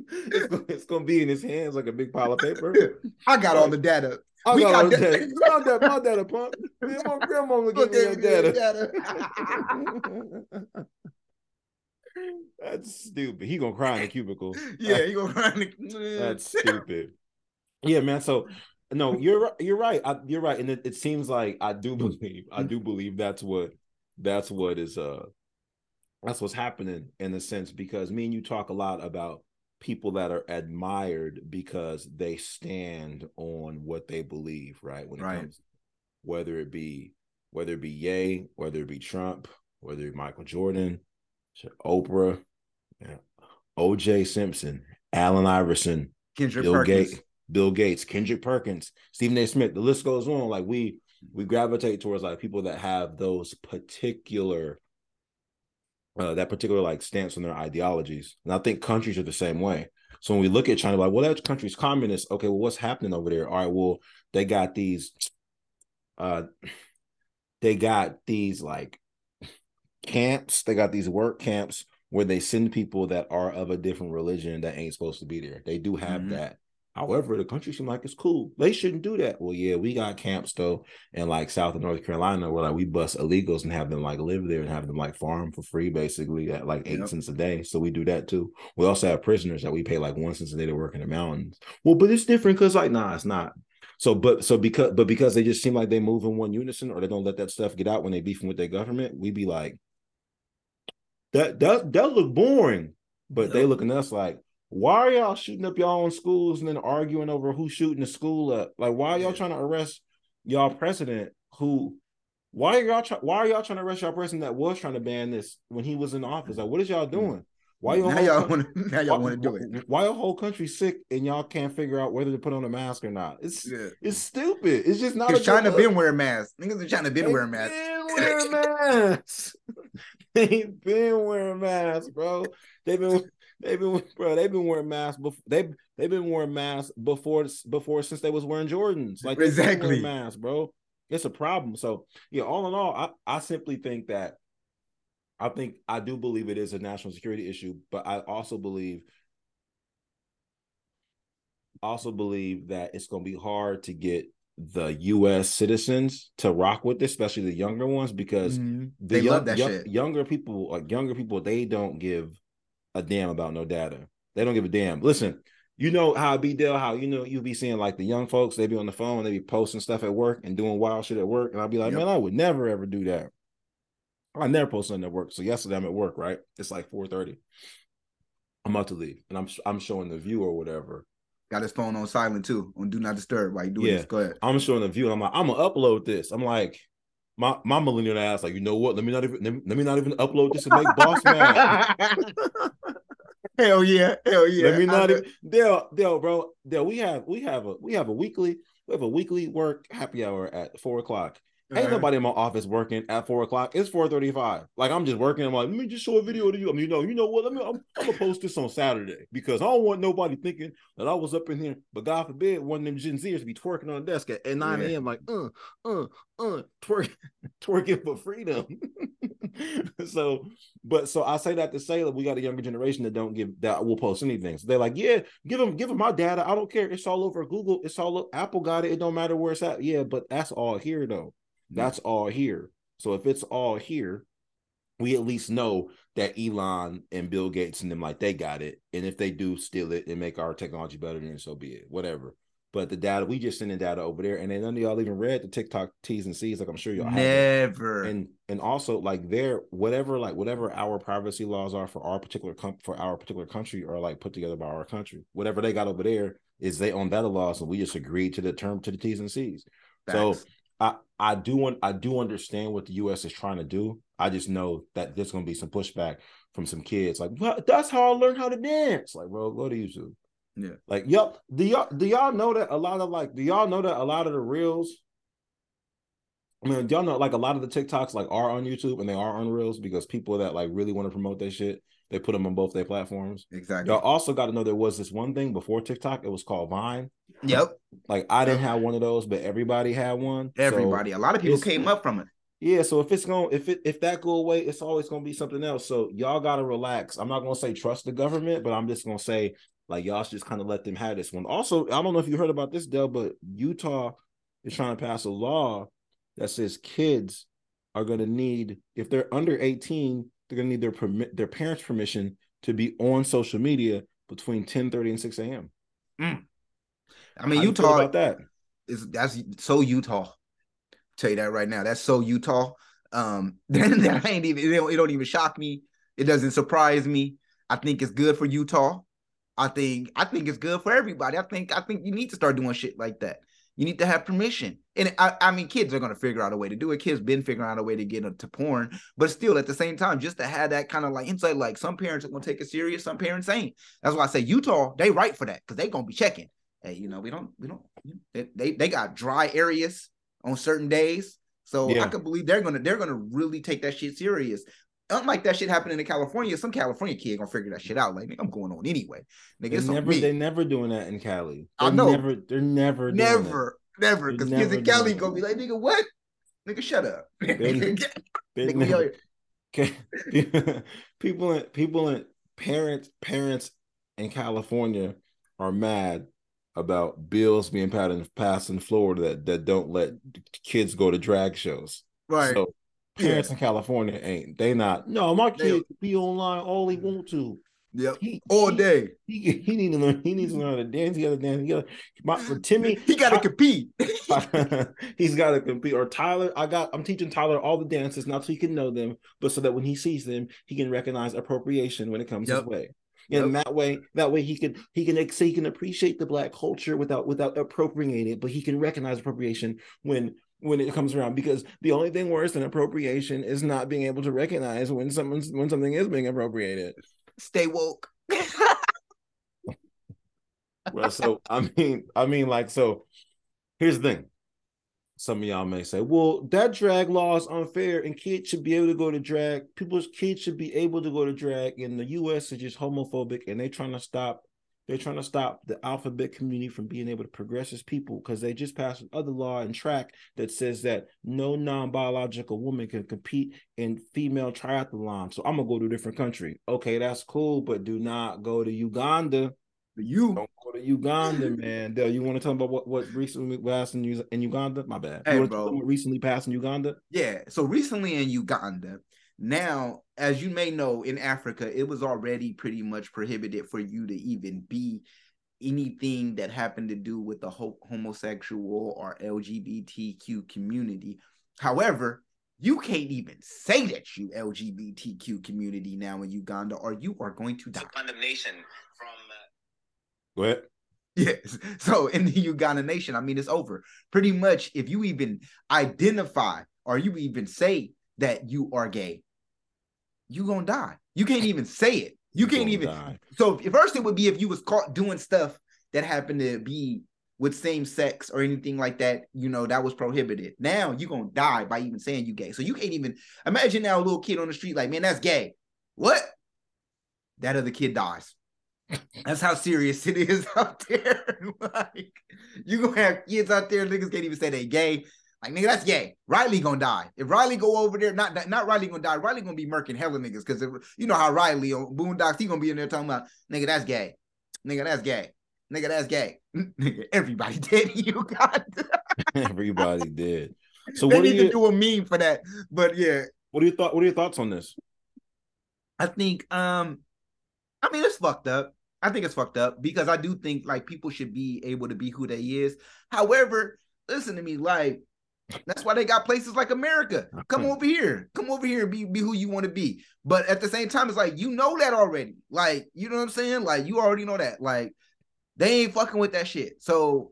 it's, gonna, it's gonna be in his hands like a big pile of paper. I got all the data. I We got, the that- My data, my data pump. Man, my grandmama gave me that yeah, data. That's stupid. He gonna cry in the cubicle. Yeah, you gonna run. That's stupid. Yeah, man. So no, you're you're right. I, you're right, and it, it seems like I do believe I do believe that's what that's what is uh that's what's happening in a sense because me and you talk a lot about people that are admired because they stand on what they believe, right? When it Right. comes, whether it be whether it be Ye, whether it be Trump, whether it be Michael Jordan, Oprah, yeah, O.J. Simpson, Allen Iverson, Kendrick Bill Perkins. Gates, Bill Gates, Kendrick Perkins, Stephen A. Smith. The list goes on. Like we we gravitate towards like people that have those particular uh, that particular like stance on their ideologies. And I think countries are the same way. So when we look at China, like, well, that country's communist. Okay, well, what's happening over there? All right, well, they got these, uh, they got these like camps. They got these work camps where they send people that are of a different religion that ain't supposed to be there. They do have Mhm. that. However, the country seems like it's cool. They shouldn't do that. Well, yeah, we got camps though in like South and North Carolina where like we bust illegals and have them like live there and have them like farm for free basically at like eight Yep. cents a day. So we do that too. We also have prisoners that we pay like one cent a day to work in the mountains. Well, but it's different because like nah, it's not. So, but so because but because they just seem like they move in one unison or they don't let that stuff get out when they beefing with their government, we be like, that that that look boring. But they Yep. looking at us like, why are y'all shooting up y'all own schools and then arguing over who's shooting the school up? Like, why are y'all trying to arrest y'all president who? Why are y'all try, Why are y'all trying to arrest y'all president that was trying to ban this when he was in office? Like, what is y'all mm. doing? Why your now y'all want to now y'all want to do it. Why your whole country sick and y'all can't figure out whether to put on a mask or not? It's Yeah. it's stupid. It's just not. Because China been wearing masks. Niggas in China been They wearing masks. Been wearing masks. they been wearing masks, bro. They've been they've been bro. They've been wearing masks before. They they've been wearing masks before before since they was wearing Jordans. Like they've been wearing Exactly. masks, bro. It's a problem. So yeah, all in all, I I simply think that I think I do believe it is a national security issue, but I also believe also believe that it's going to be hard to get the U.S. citizens to rock with this, especially the younger ones, because Mhm. the They young- love that young- shit. Younger people, like younger people, they don't give a damn about no data. They don't give a damn. Listen, you know how it be Dale, how you know you be seeing like the young folks, they be on the phone, they be posting stuff at work and doing wild shit at work, and I'll be like, Yep. man, I would never ever do that. I never post something at work. So yesterday I'm at work, right? It's like 4:30. I'm about to leave, and I'm I'm showing the view or whatever. Got his phone on silent too, on do not disturb while you doing Yeah. this. Go ahead. I'm showing the view, and I'm like, I'm gonna upload this. I'm like, my my millennial ass, like, you know what? Let me not even let me, let me not even upload this and make boss mad. Hell yeah, hell yeah. let me not even Dale, Dale, bro. Dale, we have we have a we have a weekly we have a weekly work happy hour at four o'clock. Ain't Uh-huh. nobody in my office working at four o'clock. It's four thirty-five. Like I'm just working. I'm like, let me just show a video to you. I mean, you know, you know what? Let me. I'm, I'm gonna post this on Saturday because I don't want nobody thinking that I was up in here. But God forbid, one of them Gen Zers be twerking on the desk at, at nine Yeah. a.m. Like, uh, uh, uh, twerk, twerking for freedom. so, but so I say that to say that we got a younger generation that don't give that will post anything. So they're like, yeah, give them, give them my data. I don't care. It's all over Google. It's all Apple got it. It don't matter where it's at. Yeah, but that's all here though. That's all here. So if it's all here, we at least know that Elon and Bill Gates and them like they got it. And if they do steal it and make our technology better, then so be it. Whatever. But the data, we just sending data over there, and then none of y'all even read the TikTok T's and C's, like I'm sure y'all have. Never. And and also like their whatever like whatever our privacy laws are for our particular com- for our particular country are like put together by our country. Whatever they got over there is they own that laws, and we just agreed to the term to the T's and C's. So Facts. I I do want I do understand what the U.S. is trying to do. I just know that there's going to be some pushback from some kids. Like, well, that's how I learned how to dance. Like, bro, go to YouTube. Yeah. Like, y'all do y'all do y'all know that a lot of like do y'all know that a lot of the reels I mean, y'all know like a lot of the TikToks like are on YouTube and they are on Reels because people that like really want to promote their shit, they put them on both their platforms. Exactly. Y'all also got to know there was this one thing before TikTok. It was called Vine. Yep. Like I didn't have one of those, but everybody had one. So, Everybody. a lot of people came up from it. yeah. So if it's going, if it if that go away, it's always gonna be something else. So y'all gotta relax. I'm not gonna say trust the government, but I'm just gonna say like y'all should just kind of let them have this one. Also, I don't know if you heard about this, Dell, but Utah is trying to pass a law that says kids are gonna need if they're under 18, they're gonna need their permit their parents' permission to be on social media between 10 30 and 6 a.m. I mean, How Utah about that. is that's so Utah. Tell you that right now. That's so Utah. Um, that ain't even it don't, it don't even shock me. It doesn't surprise me. I think it's good for Utah. I think I think it's good for everybody. I think I think you need to start doing shit like that. You need to have permission. And I, I mean, kids are gonna figure out a way to do it. Kids been figuring out a way to get into porn, but still at the same time, just to have that kind of like insight, like some parents are gonna take it serious, some parents ain't. That's why I say Utah, they right for that because they gonna be checking. Hey, you know, we don't, we don't, they, they, they got dry areas on certain days. So I Yeah. could believe they're gonna they're gonna really take that shit serious. Unlike that shit happening in California, some California kid gonna figure that shit out. Like, nigga, I'm going on anyway. Nigga, They it's never, me. they never doing that in Cali. I They're know. Never, they're never, never, never, because kids in Cali gonna be like, nigga, what? Nigga, shut up. They- Nigga, They we never- here. Okay. people in people in parents parents in California are mad about bills being passed in, passed in Florida that, that don't let kids go to drag shows. Right. So parents in California ain't they not no my kid can be online all he want to. yep. He All he, day. He, he need to learn he needs to learn how to dance. He got to dance. He got my for Timmy. He gotta compete. he's got to compete. Or Tyler, I got. I'm teaching Tyler all the dances, not so he can know them, but so that when he sees them, he can recognize appropriation when it comes Yep. his way. And that way, that way he can he can so he can appreciate the black culture without without appropriating it, but he can recognize appropriation when when it comes around. Because the only thing worse than appropriation is not being able to recognize when someone's when something is being appropriated. Stay woke. well, so I mean, I mean, like, so here's the thing. Some of y'all may say, well, that drag law is unfair and kids should be able to go to drag. People's kids should be able to go to drag. And the US is just homophobic and they're trying to stop, they're trying to stop the alphabet community from being able to progress as people because they just passed another law in track that says that no non-biological woman can compete in female triathlon. So I'm gonna go to a different country. Okay, that's cool, but do not go to Uganda. You Don't go to Uganda, man. Dell, you want to tell them about what, what recently passed in, in Uganda? My bad. Hey, bro. tell them what recently passed in Uganda? Yeah. So recently in Uganda, now, as you may know, in Africa, it was already pretty much prohibited for you to even be anything that happened to do with the ho- homosexual or LGBTQ community. However, you can't even say that you LGBTQ community now in Uganda, or you are going to die. condemnation from uh, Go ahead. Yes. So in the Uganda nation, I mean, it's over. Pretty much, if you even identify or you even say that you are gay, you gonna die. You can't even say it. You can't even. die. So first, it would be if you was caught doing stuff that happened to be with same sex or anything like that. You know that was prohibited. Now you gonna die by even saying you gay. So you can't even imagine now a little kid on the street like, man, that's gay. What? That other kid dies. That's how serious it is out there. like you gonna have kids out there, niggas can't even say they gay. Like nigga, that's gay. Riley gonna die. If Riley go over there, not not Riley gonna die. Riley gonna be murking hella niggas because you know how Riley on Boondocks he gonna be in there talking about nigga that's gay, nigga that's gay, nigga that's gay. nigga, everybody did. You got Everybody did. So they what need to you do a meme for that. But yeah, what are your thought what are your thoughts on this? I think um I mean it's fucked up. I think it's fucked up because I do think like people should be able to be who they is. However, listen to me, like that's why they got places like America. Come over here. Come over here and be, be who you want to be. But at the same time, it's like you know that already. Like, you know what I'm saying? Like you already know that. Like they ain't fucking with that shit. So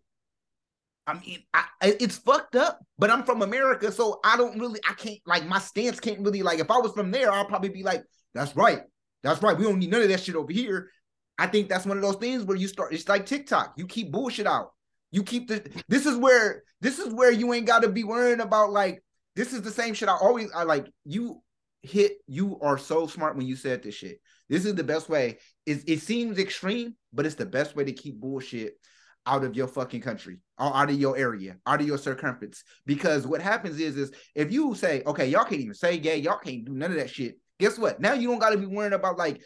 I mean, I- it's fucked up, but I'm from America, so I don't really, I can't, like, my stance can't really, like, if I was from there, I'll probably be like, that's right, that's right, we don't need none of that shit over here. I think that's one of those things where you start, it's like TikTok, you keep bullshit out. You keep the, this is where, this is where you ain't got to be worrying about, like, This is the same shit I always I like you hit you are so smart when you said this shit. This is the best way. It, it seems extreme, but it's the best way to keep bullshit out of your fucking country or out of your area, out of your circumference. Because what happens is, is if you say, okay, y'all can't even say gay, y'all can't do none of that shit. Guess what? Now you don't got to be worrying about like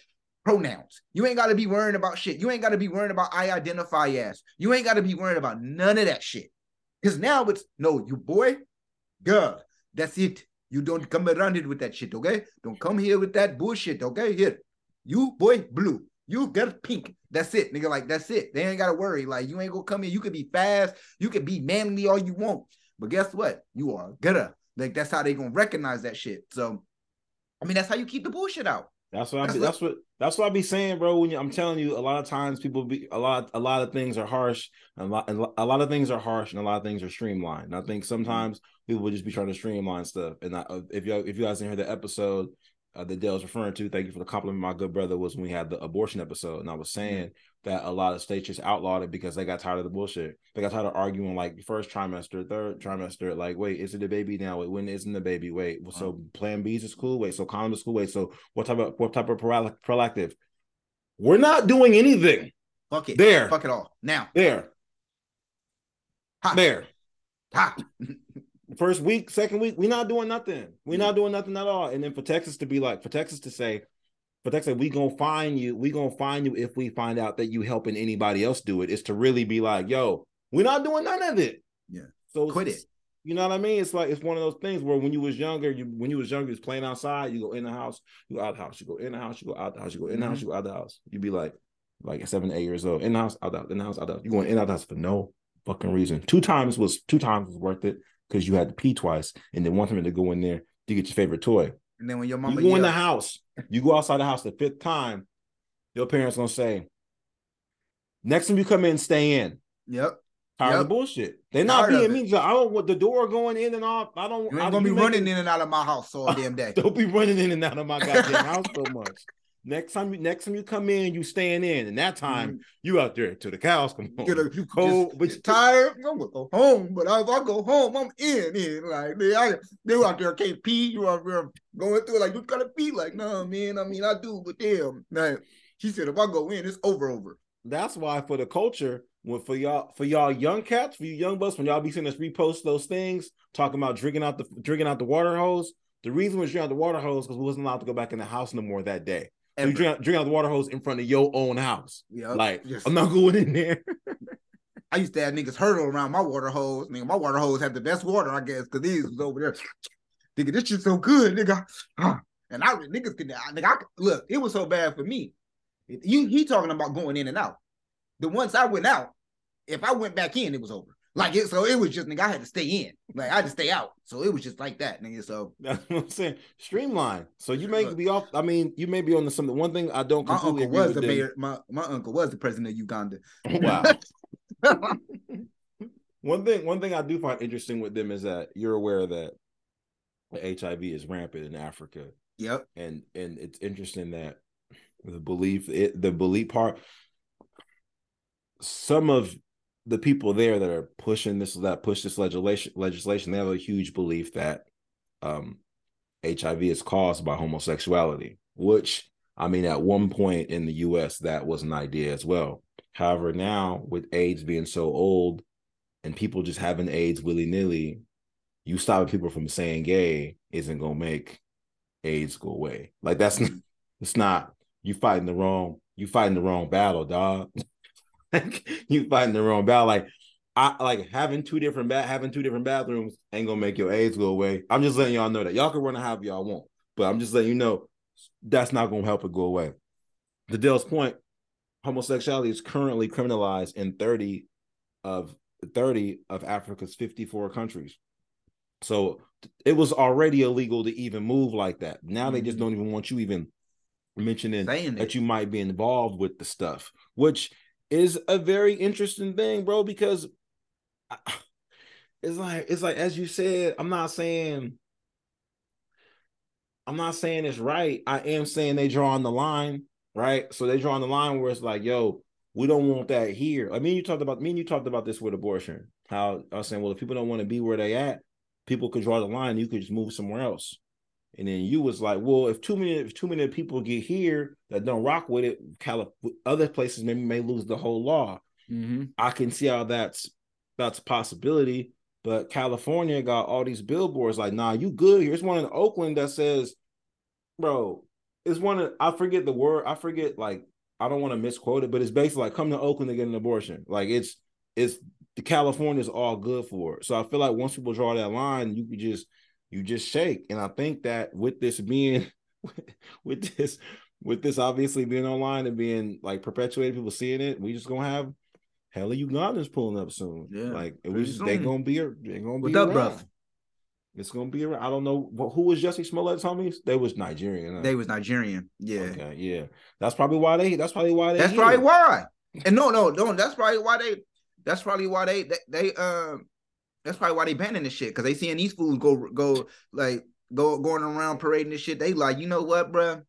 pronouns. You ain't got to be worrying about shit. You ain't got to be worrying about I identify as. You ain't got to be worrying about none of that shit. Because now it's no, you boy, girl, that's it. You don't come around it with that shit, okay? Don't come here with that bullshit, okay? Here, you boy, blue. You got pink. That's it, nigga. Like that's it. They ain't gotta worry. Like you ain't gonna come in. You could be fast. You could be manly all you want. But guess what? You are gonna. Like that's how they gonna recognize that shit. So, I mean, that's how you keep the bullshit out. That's what I. Be, that's what. That's what I be saying, bro. When you, I'm telling you, a lot of times people be a lot. A lot of things are harsh, and a lot. A lot of things are harsh, and a lot of things are streamlined. And I think sometimes people would just be trying to streamline stuff. And I, if you if you guys didn't hear the episode uh, that Dale's referring to, thank you for the compliment, my good brother, was when we had the abortion episode. And I was saying mm-hmm. that a lot of states just outlawed it because they got tired of the bullshit. They got tired of arguing like first trimester, third trimester, like, wait, is it a baby now? Wait, when isn't the baby? Wait, so uh-huh. plan B's is cool. Wait, so condom is cool. Wait, so what type of what type of proactive? We're not doing anything. Fuck it. There. Fuck it all. Now. There. Ha. There. Ha. first week, second week, we're not doing nothing. We're not doing nothing at all. And then for Texas to be like, for Texas to say, for Texas, we gonna find you. We gonna find you if we find out that you helping anybody else do it. Is to really be like, yo, we're not doing none of it. Yeah. So quit it. You know what I mean? It's like it's one of those things where when you was younger, you when you was younger, you was playing outside. You go in the house, you go out the house. You go in the house, you go out the house. You go in the mm-hmm. house, you go out the house. You be like, like seven, eight years old, in the house, out the house, in the house, out the house. You going in out the house for no fucking reason. Two times was two times was worth it because you had to pee twice, and then one time to go in there to get your favorite toy. And then when your mom you go in the house, you go outside the house the fifth time, your parents gonna say, next time you come in, stay in. Yep. Tired yep. of bullshit. They're not being mean. I don't want the door going in and off. I don't. You ain't I gonna be running in and out of my house all damn day. don't be running in and out of my goddamn house so much. Next time, you next time you come in, you staying in, and that time mm-hmm. you out there till the cows come home. A, you cold, but you tired. I'm gonna go home, but if I go home, I'm in. In like they, I, they out there can't pee. You out there going through like you gotta pee. Like no, man. I mean, I do, but damn. Like, she said if I go in, it's over, over. That's why for the culture, when for y'all for y'all young cats, for you young bucks, when y'all be seeing us repost those things talking about drinking out the drinking out the water hose. The reason we drinking out the water hose because we wasn't allowed to go back in the house no more that day. You drink, drink out the water hose in front of your own house. Yeah, like yes. I'm not going in there. I used to have niggas hurdle around my water hose. Nigga, my water hose had the best water, I guess, because these was over there. nigga, this shit's so good, nigga. Ah. And I niggas could nigga, I, look, it was so bad for me. You he talking about going in and out. The once I went out, if I went back in, it was over. Like it, so it was just nigga, I had to stay in. Like I had to stay out. So it was just like that, nigga. So that's what I'm saying. Streamline. So you may be off. I mean, you may be on the something. One thing I don't my uncle was the mayor. My, my uncle was the president of Uganda. Wow. one thing, one thing I do find interesting with them is that you're aware that HIV is rampant in Africa. Yep. And and it's interesting that the belief, it, the belief part, some of the people there that are pushing this that push this legislation legislation they have a huge belief that um, HIV is caused by homosexuality, which I mean at one point in the US that was an idea as well. However, now with AIDS being so old and people just having AIDS willy-nilly, you stopping people from saying gay isn't gonna make AIDS go away. Like that's not, it's not you fighting the wrong you fighting the wrong battle, dog. Like you fighting the wrong battle. Like I like having two different bat having two different bathrooms ain't gonna make your AIDS go away. I'm just letting y'all know that y'all can run a however y'all want, but I'm just letting you know that's not gonna help it go away. The Dale's point, homosexuality is currently criminalized in 30 of 30 of Africa's 54 countries. So it was already illegal to even move like that. Now mm-hmm. they just mm-hmm. don't even want you even mentioning that you might be involved with the stuff, which is a very interesting thing, bro, because it's like it's like as you said, I'm not saying I'm not saying it's right. I am saying they draw on the line, right? So they draw on the line where it's like, yo, we don't want that here. I mean, you talked about me and you talked about this with abortion. How I was saying, well, if people don't want to be where they at, people could draw the line. You could just move somewhere else. And then you was like, well, if too many if too many people get here that don't rock with it, Calif- other places maybe may lose the whole law. Mm-hmm. I can see how that's that's a possibility. But California got all these billboards like, nah, you good. Here's one in Oakland that says, bro, it's one of I forget the word. I forget like I don't want to misquote it, but it's basically like come to Oakland to get an abortion. Like it's it's the California is all good for it. So I feel like once people draw that line, you could just you just shake. And I think that with this being with this with this obviously being online and being like perpetuated, people seeing it, we just gonna have hella Ugandans pulling up soon. Yeah, like it was just, they gonna be they gonna What be up, around. bruv? It's gonna be around. I don't know wh- who was Jussie Smollett's homies. They was Nigerian. huh? They was Nigerian. Yeah. Okay, yeah. That's probably why they. That's probably why they. That's here. probably why. And no, no, no. That's probably why they. That's probably why they. They. they um. That's probably why they banning this shit because they seeing these fools go go like go going around parading this shit. They like, you know what, bruh?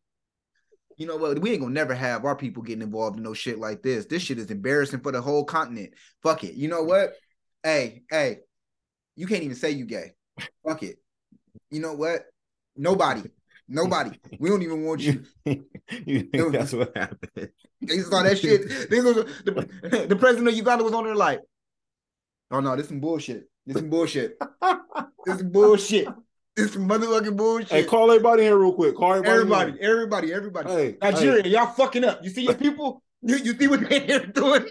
You know what? We ain't gonna never have our people getting involved in no shit like this. This shit is embarrassing for the whole continent. Fuck it. You know what? Hey, hey, you can't even say you gay. Fuck it. You know what? Nobody. Nobody. We don't even want you. you think that's what happened? They saw that shit. They was, the, the president of Uganda was on there like, oh no, this some bullshit. This some bullshit. This some bullshit. This motherfucking bullshit. hey, call everybody here real quick. Call everybody. everybody, here. everybody, everybody. Hey, Nigeria, hey, y'all fucking up. You see your people? You, you see what they're doing?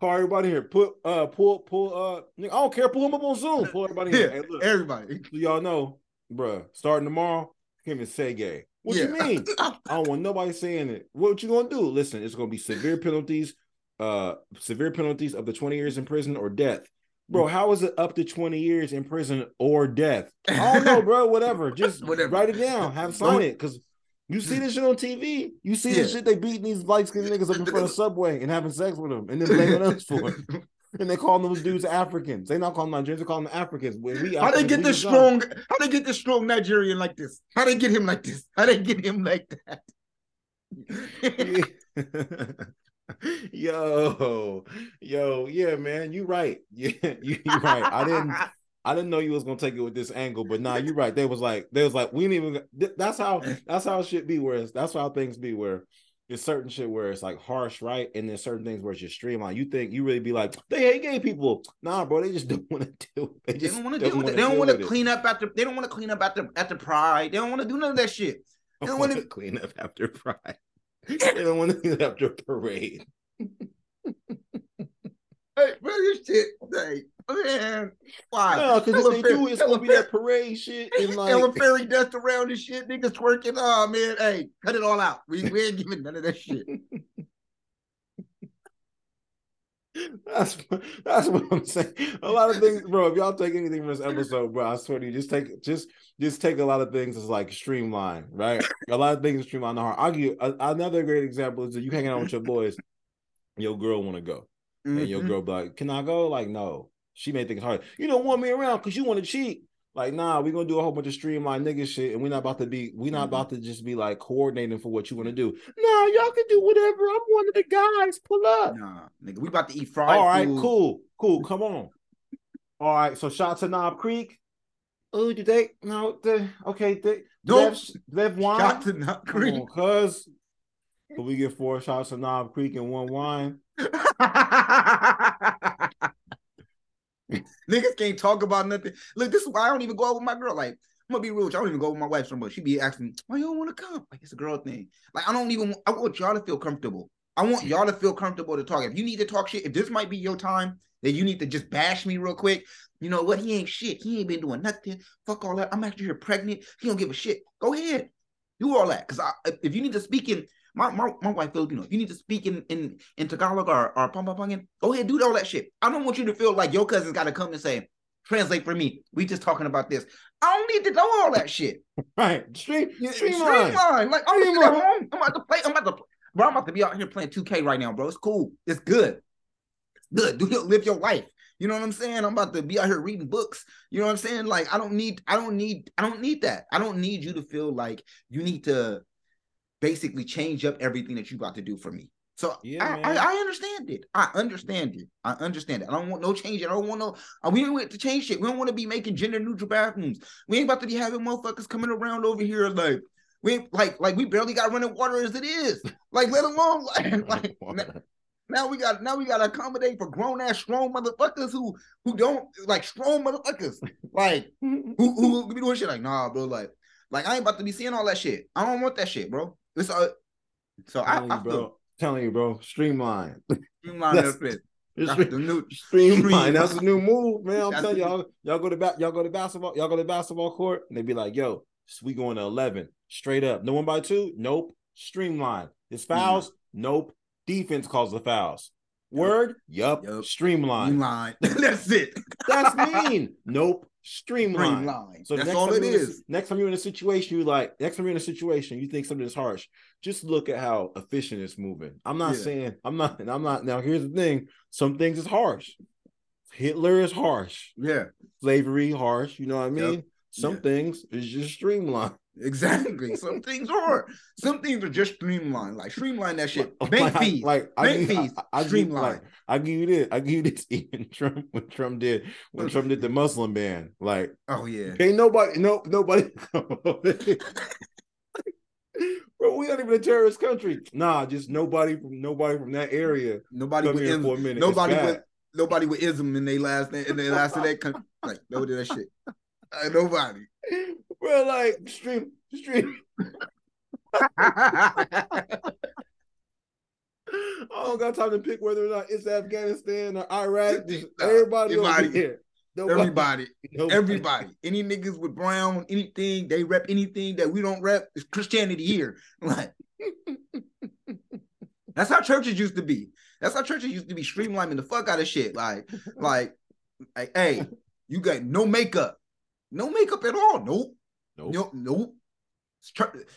call everybody here. Put uh, pull, pull. Uh, nigga, I don't care. Pull them up on Zoom. Pull everybody here. Yeah, Hey, look, everybody. so y'all know, bruh. Starting tomorrow, can't even say gay. What you mean? I don't want nobody saying it. What you gonna do? Listen, it's gonna be severe penalties, uh, severe penalties up to 20 years in prison or death. Bro, mm. how is it up to 20 years in prison or death? I don't know, bro. Whatever. Just Whatever. write it down. Have sign it. Cause you see mm. this shit on TV. You see this shit they beating these light skinned niggas up in front of the Subway and having sex with them and then blaming us for it. And they call those dudes Africans. They not calling them Nigerians, they calling them Africans. When we How they get this strong? How they get this strong Nigerian like this? How they get him like this? How they get him like that? yo, yo, yeah, man, you right. Yeah, you, you right. I didn't I didn't know you was gonna take it with this angle, but nah, you're right. They was like, they was like, we didn't even that's how that's how shit be where it's, that's how things be where there's certain shit where it's like harsh, right? And there's certain things where it's just streamlined. You think you really be like, they hate gay people. Nah, bro, they just don't want to do it. They They just don't want to with it. They don't want to clean up after. They don't want to clean up after after pride. They don't want to do none of that shit. They don't want to clean up after pride. They don't want to clean up after a parade. Hey, bro, this shit, hey, man, why? No, because if they fair- do, it's hella gonna be that parade shit and like Hella fairy dust around and shit, niggas twerking. Oh man, hey, cut it all out. We, we ain't giving none of that shit. That's that's what I'm saying. A lot of things, bro. If y'all take anything from this episode, bro, I swear to you, just take just just take a lot of things as like streamline, right? A lot of things streamline the heart. I'll give you a- another great example is that you hanging out with your boys, your girl want to go, and your Mhm. girl be like, "Can I go?" Like, no. She may think it's hard. You don't want me around because you want to cheat. Like, nah, we're gonna do a whole bunch of streamline nigga shit, and we're not about to be, we're not Mhm. about to just be like coordinating for what you want to do. Nah, y'all can do whatever. I'm one of the guys. Pull up. Nah, nigga, we about to eat fried All right, food. cool, cool. Come on. All right, so shout to Knob Creek. Oh, did they? No, they okay. They Nope. left, left wine. Shot to Come Creek. cuz. But we get four shots of Knob Creek and one wine. Niggas can't talk about nothing. Look, this is why I don't even go out with my girl. Like, I'm gonna be real with you. I don't even go with my wife so much. She be asking why you don't want to come? Like, it's a girl thing. Like, I don't even I want y'all to feel comfortable. I want y'all to feel comfortable to talk. If you need to talk shit, if this might be your time, that you need to just bash me real quick. You know what? He ain't shit. He ain't been doing nothing. Fuck all that. I'm actually here pregnant. He don't give a shit. Go ahead. Do all that. Cause I if you need to speak in my my, my wife Filipino, if you need to speak in in, in Tagalog or, or Pampanga, go ahead, do all that shit. I don't want you to feel like your cousin's gotta come and say, translate for me. We just talking about this. I don't need to know all that shit. Right, stream, streamline. Streamline. Like I'm gonna at home. I'm about to play. I'm about to play. Bro, I'm about to be out here playing 2K right now, bro. It's cool. It's good. It's good. Do live your life. You know what I'm saying? I'm about to be out here reading books. You know what I'm saying? Like I don't need, I don't need, I don't need that. I don't need you to feel like you need to basically change up everything that you about to do for me. So Yeah, I. I, I understand it. I understand it. I understand it. I don't want no change. I don't want no. uh, We ain't want to change shit. We don't want to be making gender neutral bathrooms. We ain't about to be having motherfuckers coming around over here like we like like we barely got running water as it is. Like let alone like, like now, now we got now we got to accommodate for grown ass strong motherfuckers who who don't like strong motherfuckers like who who be doing shit like nah bro like like I ain't about to be seeing all that shit. I don't want that shit, bro. It's uh, so I, telling I you, feel bro. Telling you, bro. Streamline. streamline That's- that. That's the new Streamline. That's the new move, man. I'm telling y'all. Y'all go to ba- y'all go to basketball. Y'all go to basketball court, and they be like, "Yo, we going to eleven straight up. No one by two. Nope. Streamline. It's fouls. Nope. Defense calls the fouls. Word. Yup. Yup. Streamline. streamline. That's it. That's mean. nope. Streamline. Streamline. So That's next all time it in a- next time you're in a situation, you like next time you're in a situation, you think something is harsh. Just look at how efficient it's moving. I'm not Yeah. saying I'm not, and I'm not. Now here's the thing: some things is harsh. Hitler is harsh. Yeah, Slavery harsh. You know what I Yep. mean? Some Yeah. things is just streamlined. Exactly. Some things are. Some things are just streamlined. Like streamline that shit. Bank like, I- fees. like I Bank give- fees. I, I, I streamline. like I give you this. I give you this. Even Trump when Trump did when Trump did the Muslim ban, like oh yeah. Ain't nobody, no, nobody. Bro, we aren't even a terrorist country. Nah, just nobody from nobody from that area Nobody with ism, for a minute. nobody with nobody with ism in their last in their last of that country. Like nobody that shit. Uh, nobody. Bro, like stream, stream. I don't got time to pick whether or not it's Afghanistan or Iraq. Everybody everybody. here. Nobody, everybody. nobody. Everybody. Any niggas with brown, anything, they rep anything that we don't rep. It's Christianity here. Like that's how churches used to be. That's how churches used to be streamlining the fuck out of shit. Like, like, like, hey, you got no makeup. No makeup at all. Nope. Nope. Nope. Nope.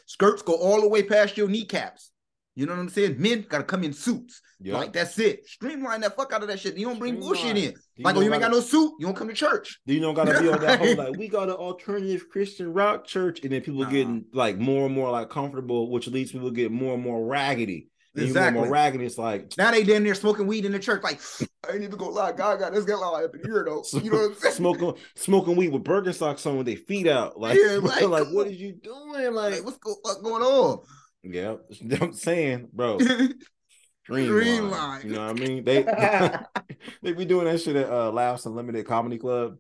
Skirts go all the way past your kneecaps. You know what I'm saying? Men gotta come in suits. Yup. Like that's it. Streamline that fuck out of that shit. You don't bring bullshit in. Do you Like, oh, know you ain't got no suit. You don't come to church. You don't gotta be on that whole like we got an alternative Christian rock church, and then people Nah. getting like more and more like comfortable, which leads people to get more and more raggedy. You Exactly. more raggedy. It's like Now they down there smoking weed in the church. Like, I ain't even gonna lie, God got this guy up in here though. You know what I'm saying? smoking smoking weed with Birkenstocks on with their feet out. Like, Yeah, like, like, what is you doing? Like, Like, what's go- fuck going on? yeah, I'm saying, bro, streamline. line. You know what I mean? They they be doing that shit at uh Laughs Unlimited Comedy Club,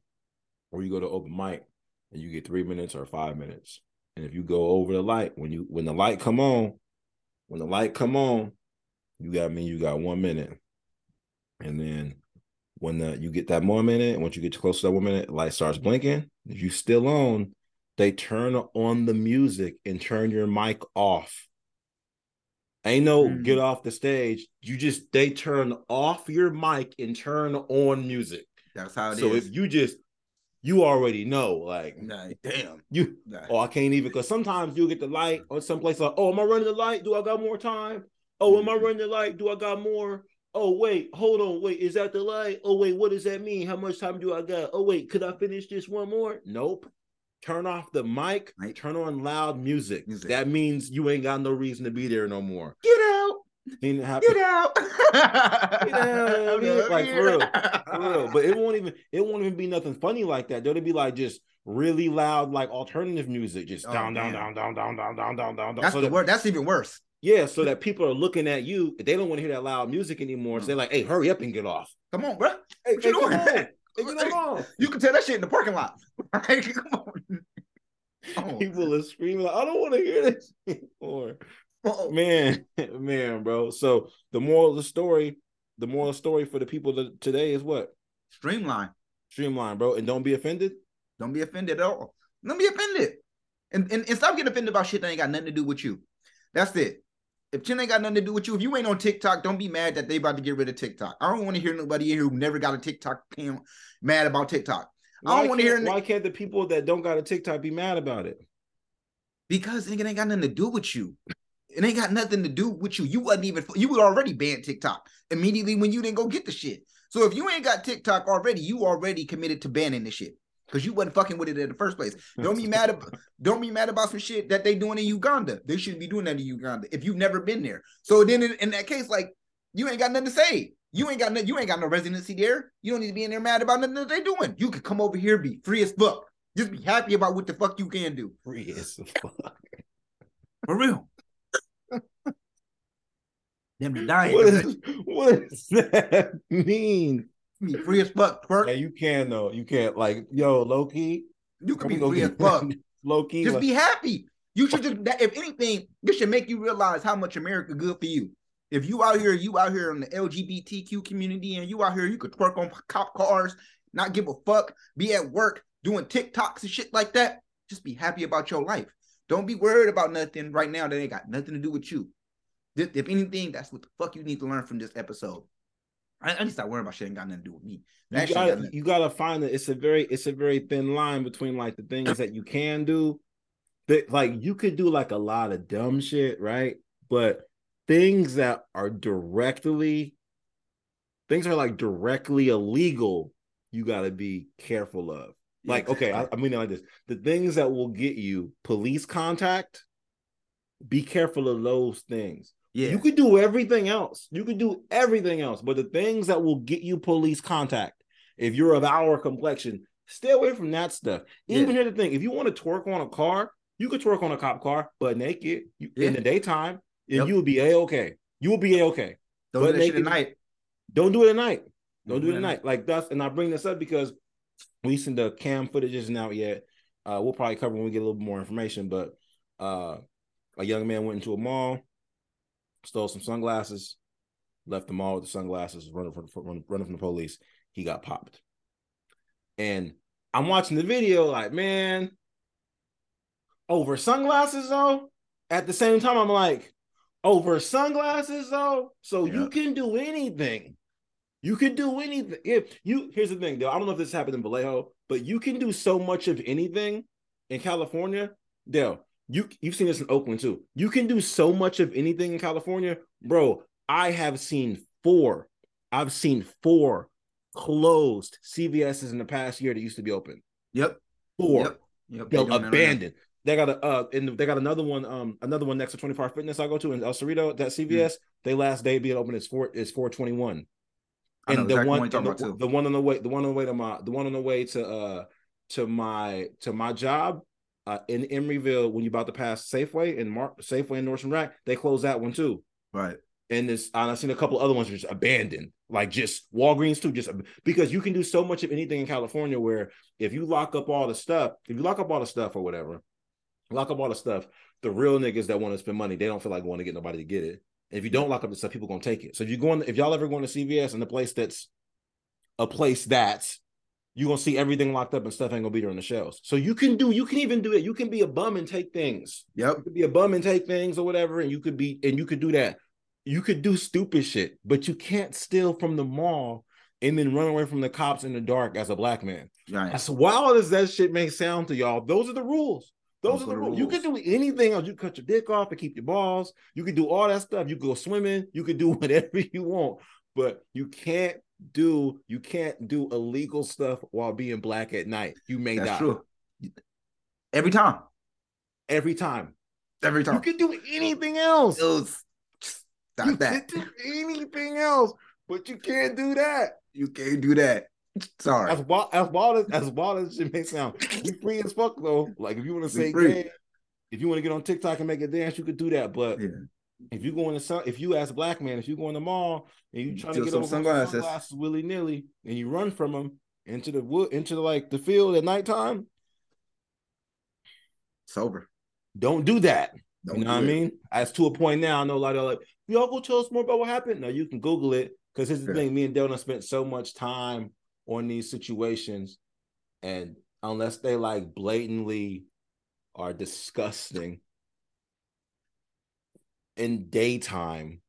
where you go to open mic and you get three minutes or five minutes. And if you go over the light, when you when the light come on, when the light come on, you got me, you got one minute. And then when the you get that one minute, and once you get close to that one minute, light starts blinking. If you still on, they turn on the music and turn your mic off. Ain't no Mm. get off the stage. You just they turn off your mic and turn on music. That's how it is. so if you just you already know, like Nah, damn. you Nah. oh I can't even because sometimes you'll get the light or someplace like, oh, am I running the light? Do I got more time? Oh, am I mm-hmm. running the light? Do I got more? Oh, wait, hold on, wait, is that the light? Oh, wait, what does that mean? How much time do I got? Oh, wait, could I finish this one more? Nope. Turn off the mic, Right. turn on loud music. Music. That means you ain't got no reason to be there no more. Get out. Seen it happen. Get out. Get out. Like, for real. For real. But it won't even it won't even be nothing funny like that. It'll be like just really loud, like alternative music, just Oh, down, down, down, down, down, down, down, down, down, down. That's So the that- word. That's even worse. Yeah, so that people are looking at you. They don't want to hear that loud music anymore. So mm. they're like, "Hey, hurry up and get off." Come on, bro. Hey, What you hey, doing? on. Hey, get off. You can tell that shit in the parking lot. Like, come on. Oh, People are screaming like, "I don't want to hear this anymore." Man, man, bro. So the moral of the story, the moral story for the people that today is what? Streamline. Streamline, bro, and don't be offended. Don't be offended at all. Don't be offended. And, and, and stop getting offended about shit that ain't got nothing to do with you. That's it. If shit ain't got nothing to do with you, if you ain't on TikTok, don't be mad that they about to get rid of TikTok. I don't want to hear nobody in here who never got a TikTok mad about TikTok. I don't want to hear Why can't the people that don't got a TikTok be mad about it? because it ain't got nothing to do with you. It ain't got nothing to do with you. You wasn't even you would already ban TikTok immediately when you didn't go get the shit. So if you ain't got TikTok already, you already committed to banning the shit. because you wasn't fucking with it in the first place. Don't be mad about don't be mad about some shit that they doing in Uganda. They shouldn't be doing that in Uganda if you've never been there. So then in, in that case, like you ain't got nothing to say. You ain't got no, you ain't got no residency there. You don't need to be in there mad about nothing that they doing. You can come over here, be free as fuck. Just be happy about what the fuck you can do. Free as fuck. For real. Them to dying. What, is, what does that mean? be free as fuck. Twerk. Yeah, you can though. You can't like yo, low key. You can be free as fuck. low key. Just like, be happy. You should just that, if anything, this should make you realize how much America good for you. If you out here, you out here in the LGBTQ community, and you out here, you could twerk on cop cars, not give a fuck, be at work doing TikToks and shit like that. Just be happy about your life. Don't be worried about nothing right now that ain't got nothing to do with you. If if anything, that's what the fuck you need to learn from this episode. I, I need to stop worrying about shit ain't got nothing to do with me. That you got gotta, nothing- you gotta find it. It's a very, it's a very thin line between like the things that you can do. That like you could do like a lot of dumb shit, right? But things that are directly, things are like directly illegal. You gotta be careful of. Like, okay, I, I mean like this: the things that will get you police contact. Be careful of those things. Yeah, You could do everything else. You could do everything else, but the things that will get you police contact, if you're of our complexion, stay away from that stuff. Even Yeah. here, the thing: if you want to twerk on a car, you could twerk on a cop car, but naked you, Yeah. in the daytime, and Yep. you would be a okay. You will be a okay. don't but do that shit at night. Don't do it at night. Don't do it at night. Like that's, and I bring this up because we seen the cam footage isn't out yet. Uh, we'll probably cover when we get a little bit more information. But uh, a young man went into a mall, stole some sunglasses, left the mall with the sunglasses, running from running, running from the police. He got popped. And I'm watching the video, like, man, over sunglasses though. At the same time, I'm like, over sunglasses though. So you can do anything. You can do anything. If you here's the thing, though. I don't know if this happened in Vallejo, but you can do so much of anything in California. Dale, you you've seen this in Oakland too. You can do so much of anything in California, bro. I have seen four. I've seen four closed CVS's in the past year that used to be open. Yep. Four Yep. Yep. They abandoned. They got a uh, and they got another one, um, another one next to 24 Fitness I go to in El Cerrito. That CVS, they last day being open is four is 421. I know And the exactly one, and the, the one on the way, the one on the way to my, the one on the way to uh to my to my job uh in Emeryville when you about to pass Safeway and Mark Safeway and Nordstrom Rack, they closed that one too. Right. And this, and I've seen a couple other ones just abandoned, like just Walgreens too, just because you can do so much of anything in California. Where if you lock up all the stuff, if you lock up all the stuff or whatever, lock up all the stuff, the real niggas that want to spend money, they don't feel like going to get nobody to get it. And if you don't lock up the stuff, people gonna take it. So if you go in, if y'all ever going to CVS and the place that's a place that's you're gonna see everything locked up and stuff ain't gonna be there on the shelves. So you can do, you can even do it. You can be a bum and take things Yep. you could be a bum and take things or whatever, and you could be and you could do that. You could do stupid shit, but you can't steal from the mall and then run away from the cops in the dark as a black man. Right. As wild as that shit may sound to y'all, those are the rules. Those, Those are the the rules. You can do anything else. You cut your dick off and keep your balls. You can do all that stuff. You go swimming. You can do whatever you want, but you can't do you can't do illegal stuff while being black at night. You may That's die true. Every time. every time. Every time. You can do anything else. It was stop you that. can do anything else, but you can't do that. You can't do that. Sorry. As wild as wild as, as wild as it may sound, you free as fuck though. Like if you want to say gay, if you want to get on TikTok and make a dance, you could do that. But Yeah. If you go in the sun, if you as a black man, if you go in the mall and you trying to get some over sunglasses. sunglasses, willy nilly, and you run from them into the wood, into the, like the field at nighttime, It's over. don't do that. Don't you know what I mean? As to a point now, I know a lot of like, y'all go tell us more about what happened. No, you can Google it because here's the Yeah. thing: me and Dylan spent so much time on these situations, and unless they like blatantly are disgusting in daytime,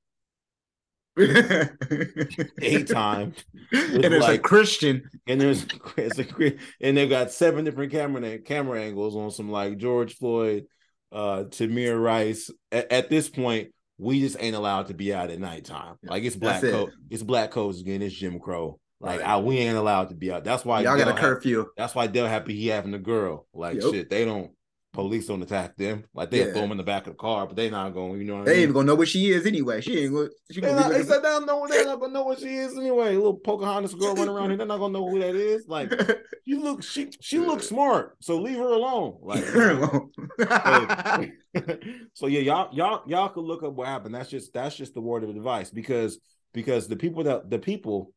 daytime, and it's like- a Christian. and there's it's a, and they've got seven different camera camera angles on some like George Floyd, uh, Tamir Rice. At, at this point, we just ain't allowed to be out at nighttime. Like it's black it. coat, it's black codes again. It's Jim Crow. Like Right. I, we ain't allowed to be out. That's why Y'all got a curfew. that's why Dell happy he having a girl. Like Yep. shit, they don't. Police don't attack them. Like they Yeah. throw them in the back of the car, but they not going. You know I They ain't mean? even gonna know what she is anyway. She ain't gonna. She They, not, they said they don't know. They're not gonna know what she is anyway. A little Pocahontas girl running around here. They're not gonna know who that is. Like you look, she she looks smart. So leave her alone. Like so yeah, y'all y'all y'all could look up what happened. That's just that's just the word of advice because because the people that the people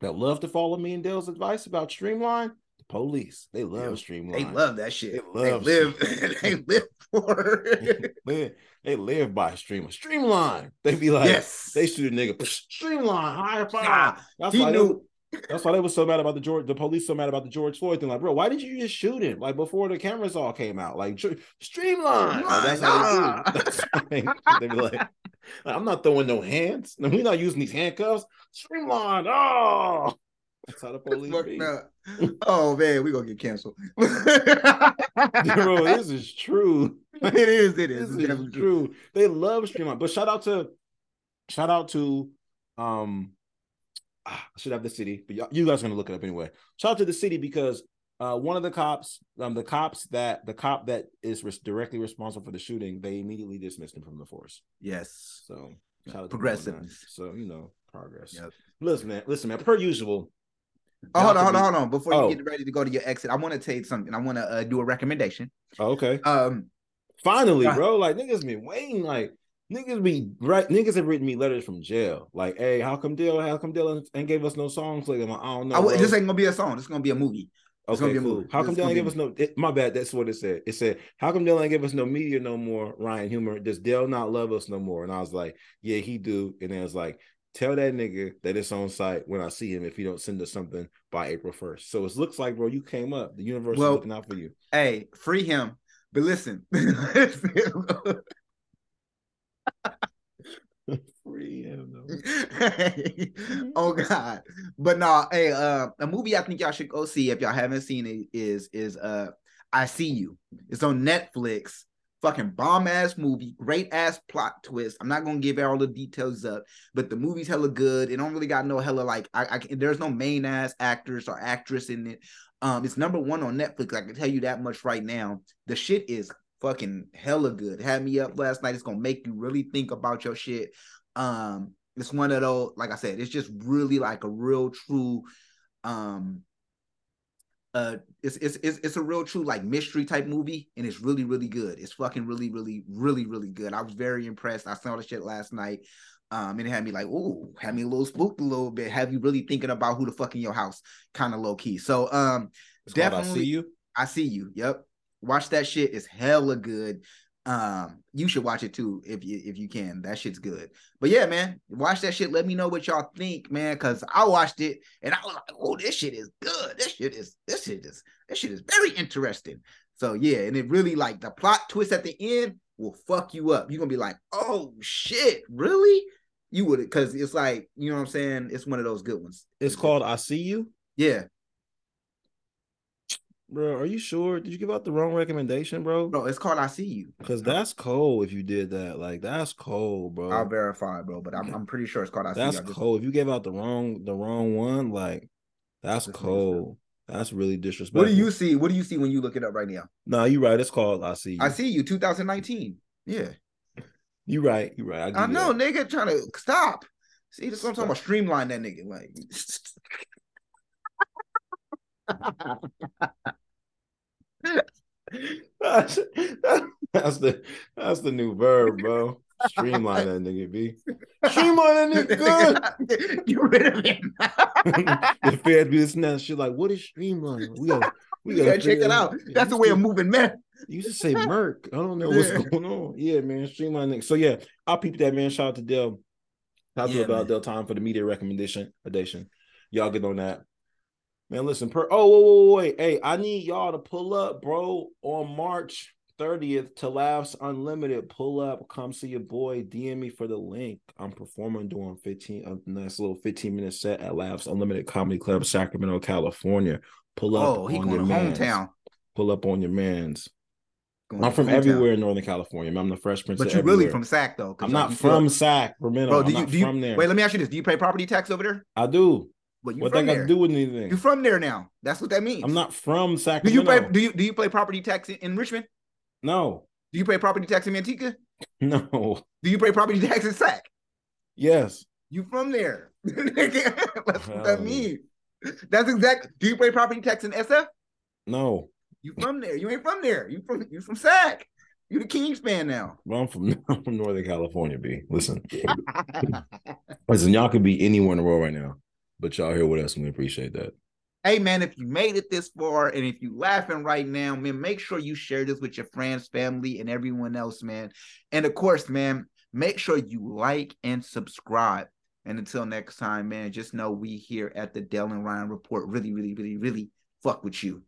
that love to follow me and Dale's advice about Streamline, police, they love Yep. Streamline. they love that shit. They They, live. they live for. they, they live by Streamline. Streamline. They be like, yes. they shoot a nigga. Streamline, high five. Nah, That's he why they, that's why they was so mad about the George. The police so mad about the George Floyd thing. Like, bro, why did you just shoot him? Like before the cameras all came out. Like, streamline. That's how they do. That's they, they be like, like, I'm not throwing no hands. We're not using these handcuffs. Streamline. Oh, that's how the police be. Oh man, we gonna get canceled. Bro, this is true. it is. It This is. It's is true. They love Streamline. But shout out to shout out to um ah, I should have the city, but you guys are gonna look it up anyway. Shout out to the city because uh one of the cops, um the cops that the cop that is res- directly responsible for the shooting, they immediately dismissed him from the force. Yes. So shout out to them on that. Progressiveness. So you know, progress. Yep. Listen, man, listen, man, per usual. Oh, hold on, hold on, hold on. Before Oh. you get ready to go to your exit, I want to tell you something. I want to uh, do a recommendation. Oh, okay. Um, Finally, Yeah. bro. Like niggas been waiting. Like niggas be right. Niggas have written me letters from jail. Like, hey, how come Dale? How come Dale ain't gave us no songs? Like, I don't know. I this ain't gonna be a song. This is gonna be a movie. it's okay, gonna be a cool. movie. How come gonna ain't give us no? It, my bad. That's what it said. It said, how come Dale ain't give us no media no more? Ryan Humor. Does Dale not love us no more? And I was like, yeah, he do. And then I was like. Tell that nigga that it's on site when I see him if he don't send us something by April 1st. So it looks like, bro, you came up. The universe Well- is looking out for you. Hey, free him. But listen, Free him, though. oh god. But no, hey, uh, a movie I think y'all should go see if y'all haven't seen it is is uh I See You. It's on Netflix. Fucking bomb ass movie, great ass plot twist. I'm not gonna give all the details up, but the movie's hella good. It don't really got no hella like I, I there's no main ass actors or actress in it. Um, it's number one on Netflix. I can tell you that much right now. The shit is fucking hella good. Had me up last night. It's gonna make you really think about your shit. Um, it's one of those, like I said, it's just really like a real true um uh it's it's it's, it's a real true like mystery type movie and it's really really good it's fucking really really really really good i was very impressed i saw the shit last night um and it had me like oh had me a little spooked a little bit have you really thinking about who the fuck in your house kind of low key so um It's called I Definitely. see you. I see you. Yep. Watch that shit. It's hella good. Um, you should watch it too if you if you can. That shit's good. But yeah, man, watch that shit. Let me know what y'all think, man. Cause I watched it and I was like, oh, this shit is good. This shit is this shit is this shit is very interesting. So yeah, and it really like the plot twist at the end will fuck you up. You're gonna be like, oh shit, really? You would because it's like, you know what I'm saying? It's one of those good ones. It's called I See You. Yeah, Bro, are you sure? Did you give out the wrong recommendation, bro? bro. It's called I See You. Because that's cold if you did that. Like that's cold, bro. I'll verify, bro, but I'm, I'm pretty sure it's called I See that's You. I just- cold. If you gave out the wrong the wrong one, like that's cold. That's really disrespectful. What do you see? What do you see when you look it up right now? No, you right. It's called I See You. I see you, 2019. Yeah, You right. You right. I, I you know, that. nigga, trying to stop. See, that's what I'm talking about. Streamline that nigga, like. that's, that's the that's the new verb, bro. Streamline that nigga, B. Streamline that nigga good. Get rid of him. the feds be listening to that shit like, what is streamline? We gotta we you gotta check it out. That's the way of moving meth. You used to say Merc. I don't know what's Yeah. going on. Yeah, man. Streamline nigga. So yeah, I'll peep that man. Shout out to Dell. Shout out Yeah, to about man. Dell time for the media recommendation. Edition. Y'all get on that. Man, listen, per oh whoa, whoa, whoa, wait. Hey, I need y'all to pull up, bro, on March 30th to Laughs Unlimited. Pull up, come see your boy. DM me for the link. I'm performing doing 15 a nice little 15 minute set at Laughs Unlimited Comedy Club, Sacramento, California. Pull up Oh, he on going your to mans. hometown. Pull up on your mans. Going I'm from hometown. everywhere in Northern California. I'm the Fresh Prince. But of you really from Sac though. I'm not you from Sacramento. Bro, I'm do you not do you from there. wait? Let me ask you this: Do you pay property tax over there? I do. But you What that got to do with anything? You're from there now. That's what that means. I'm not from Sacramento. Do you pay do you do you pay property tax in, in Richmond? No, Do you pay property tax in Manteca? no. Do you pay property tax in Sac? Yes. You from there. That's what that means. That's exact. Do you pay property tax in SF? No. You from there. You ain't from there. You from you from Sac. You the Kings fan now. Well, I'm from I'm from Northern California, B. Listen. Listen, y'all could be anywhere in the world right now, but y'all here with us, and we appreciate that. Hey man, if you made it this far and if you laughing right now, man, make sure you share this with your friends, family, and everyone else, man. And of course, man, make sure you like and subscribe. And until next time, man, just know we here at the Dell and Ryan Report really, really, really, really fuck with you.